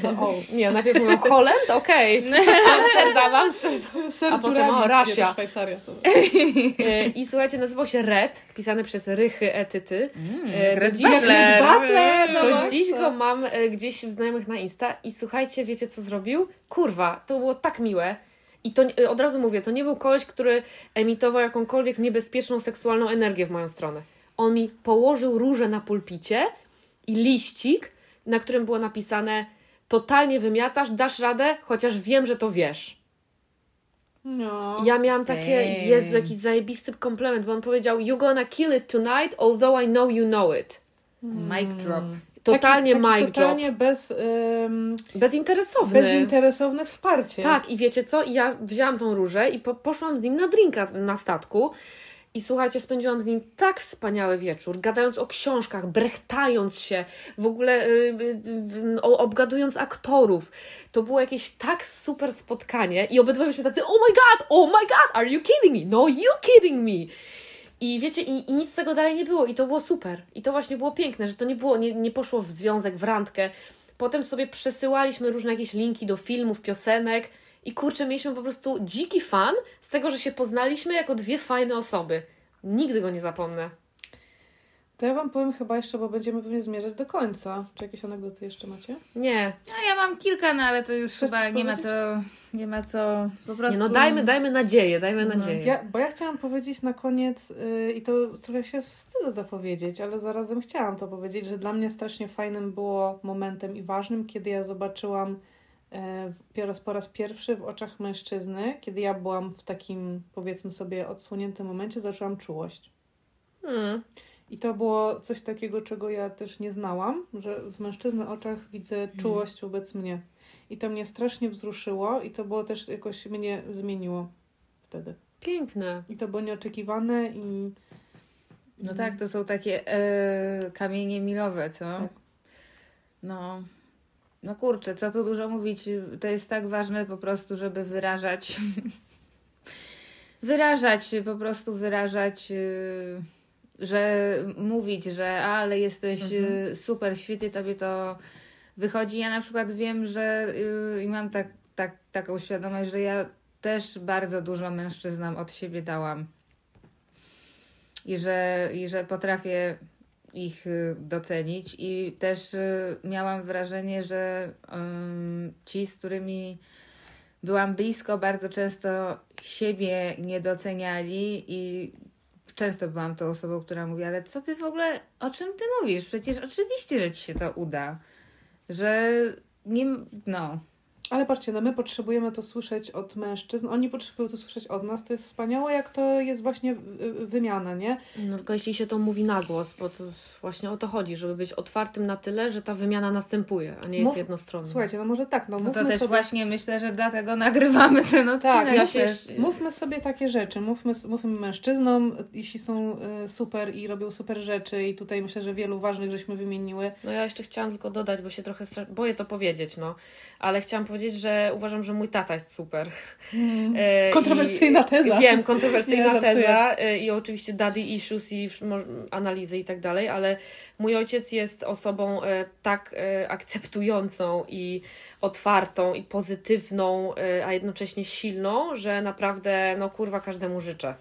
No, oh. Nie, najpierw mówią Holland, okej, Amsterdam, Amsterdam. A potem, o, to Szwajcaria. To... E, I słuchajcie, nazywał się Red, pisany przez Rychy Etyty. E, do Red dziś- Butler. Butler, no To właśnie. dziś go mam e, gdzieś w znajomych na Insta i słuchajcie, wiecie co zrobił? Kurwa, to było tak miłe. I to e, od razu mówię, to nie był koleś, który emitował jakąkolwiek niebezpieczną seksualną energię w moją stronę. On mi położył róże na pulpicie i liścik, na którym było napisane totalnie wymiatasz, dasz radę, chociaż wiem, że to wiesz. No. Ja miałam takie, Dang. Jezu, jakiś zajebisty komplement, bo on powiedział You gonna kill it tonight, although I know you know it. Mic drop. Totalnie taki, taki mic totalnie bez, ym, drop. Bezinteresowny. bezinteresowne wsparcie. Tak, i wiecie co? I ja wzięłam tą różę i po, poszłam z nim na drinka na statku. I słuchajcie, spędziłam z nim tak wspaniały wieczór, gadając o książkach, brechtając się, w ogóle y, y, y, o- obgadując aktorów. To było jakieś tak super spotkanie i obydwoje byliśmy tacy, oh my god, oh my god, are you kidding me? No, you kidding me! I wiecie, i, i nic z tego dalej nie było i to było super. I to właśnie było piękne, że to nie było, nie, nie poszło w związek, w randkę. Potem sobie przesyłaliśmy różne jakieś linki do filmów, piosenek i kurczę, mieliśmy po prostu dziki fan z tego, że się poznaliśmy jako dwie fajne osoby. Nigdy go nie zapomnę. To ja Wam powiem chyba jeszcze, bo będziemy pewnie zmierzać do końca. Czy jakieś anegdoty jeszcze macie? Nie, No ja mam kilka, no ale to już Chcesz chyba nie ma co, nie ma co, po prostu... nie no dajmy, dajmy nadzieję, dajmy nadzieję. Ja, bo ja chciałam powiedzieć na koniec, yy, i to trochę się wstydzę to powiedzieć, ale zarazem chciałam to powiedzieć, że dla mnie strasznie fajnym było momentem i ważnym, kiedy ja zobaczyłam po raz, po raz pierwszy w oczach mężczyzny, kiedy ja byłam w takim, powiedzmy sobie, odsłoniętym momencie, zaczęłam czułość. Hmm. I to było coś takiego, czego ja też nie znałam, że w mężczyzny oczach widzę czułość wobec mnie. I to mnie strasznie wzruszyło i to było też jakoś mnie zmieniło wtedy. Piękne. I to było nieoczekiwane i No tak, to są takie e, kamienie milowe, co? Tak. No. No kurczę, co tu dużo mówić, to jest tak ważne po prostu, żeby wyrażać wyrażać, po prostu wyrażać y, że mówić, że ale jesteś y, super, świetnie tobie to wychodzi. Ja na przykład wiem, że y, i mam tak, tak, taką świadomość, że ja też bardzo dużo mężczyznom od siebie dałam. I że, i że potrafię ich y, docenić. I też y, miałam wrażenie, że ci, z którymi byłam blisko, bardzo często siebie nie doceniali i często byłam tą osobą, która mówi, ale co ty w ogóle, o czym ty mówisz? Przecież oczywiście, że ci się to uda. Że nie, no. Ale patrzcie, no my potrzebujemy to słyszeć od mężczyzn, oni potrzebują to słyszeć od nas. To jest wspaniałe, jak to jest właśnie y, wymiana, nie? No tylko jeśli się to mówi na głos, bo to właśnie o to chodzi, żeby być otwartym na tyle, że ta wymiana następuje, a nie jest Mów- jednostronna. Słuchajcie, no może tak, no No mówmy to też sobie... właśnie myślę, że dlatego nagrywamy ten odcinek. Tak, ja się-. Mówmy sobie takie rzeczy, mówmy, mówmy mężczyznom, jeśli są y, super i robią super rzeczy i tutaj myślę, że wielu ważnych żeśmy wymieniły. No ja jeszcze chciałam tylko dodać, bo się trochę stra- boję to powiedzieć, no. Ale chciałam powiedzieć, że uważam, że mój tata jest super. E, Kontrowersyjna i, teza. Wiem, kontrowersyjna żartuję. teza e, i oczywiście daddy issues i analizy i tak dalej, ale mój ojciec jest osobą e, tak akceptującą i otwartą i pozytywną, a jednocześnie silną, że naprawdę, no kurwa, każdemu życzę.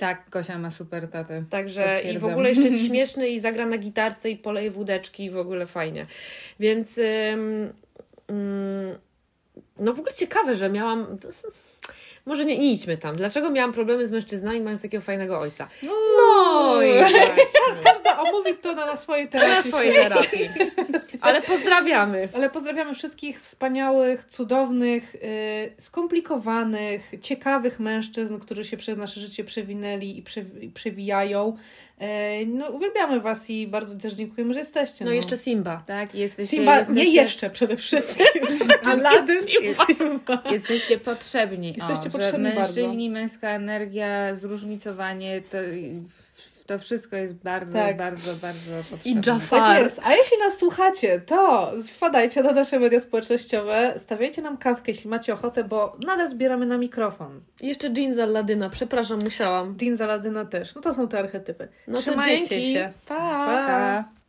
Tak, Kosia ma super tatę. Także i w ogóle jeszcze jest śmieszny i zagra na gitarce i poleje wódeczki i w ogóle fajnie. Więc ym, no w ogóle ciekawe, że miałam Może nie, nie idźmy tam. Dlaczego miałam problemy z mężczyznami, mając takiego fajnego ojca? No, No i właśnie. Każda omówi to na, na swojej Na terapii. swojej terapii. Ale pozdrawiamy. Ale pozdrawiamy wszystkich wspaniałych, cudownych, yy, skomplikowanych, ciekawych mężczyzn, którzy się przez nasze życie przewinęli i prze, i przewijają. No, uwielbiamy Was i bardzo też dziękujemy, że jesteście. No jeszcze Simba. Tak, jesteście, Simba, jesteście, nie jeszcze przede wszystkim. Aladdin i Simba. Jesteście potrzebni. Jesteście o, potrzebni mężczyźni, męska energia, zróżnicowanie, to, to wszystko jest bardzo, Tak. bardzo, bardzo potrzebne. I Jafar. Tak jest. A jeśli nas słuchacie, to wpadajcie na nasze media społecznościowe, stawiajcie nam kawkę, jeśli macie ochotę, bo nadal zbieramy na mikrofon. I jeszcze jean z Aladyna. Przepraszam, musiałam. Jean z Aladyna też. No to są te archetypy. No to Trzymajcie dzięki. się. Pa. Pa. Pa.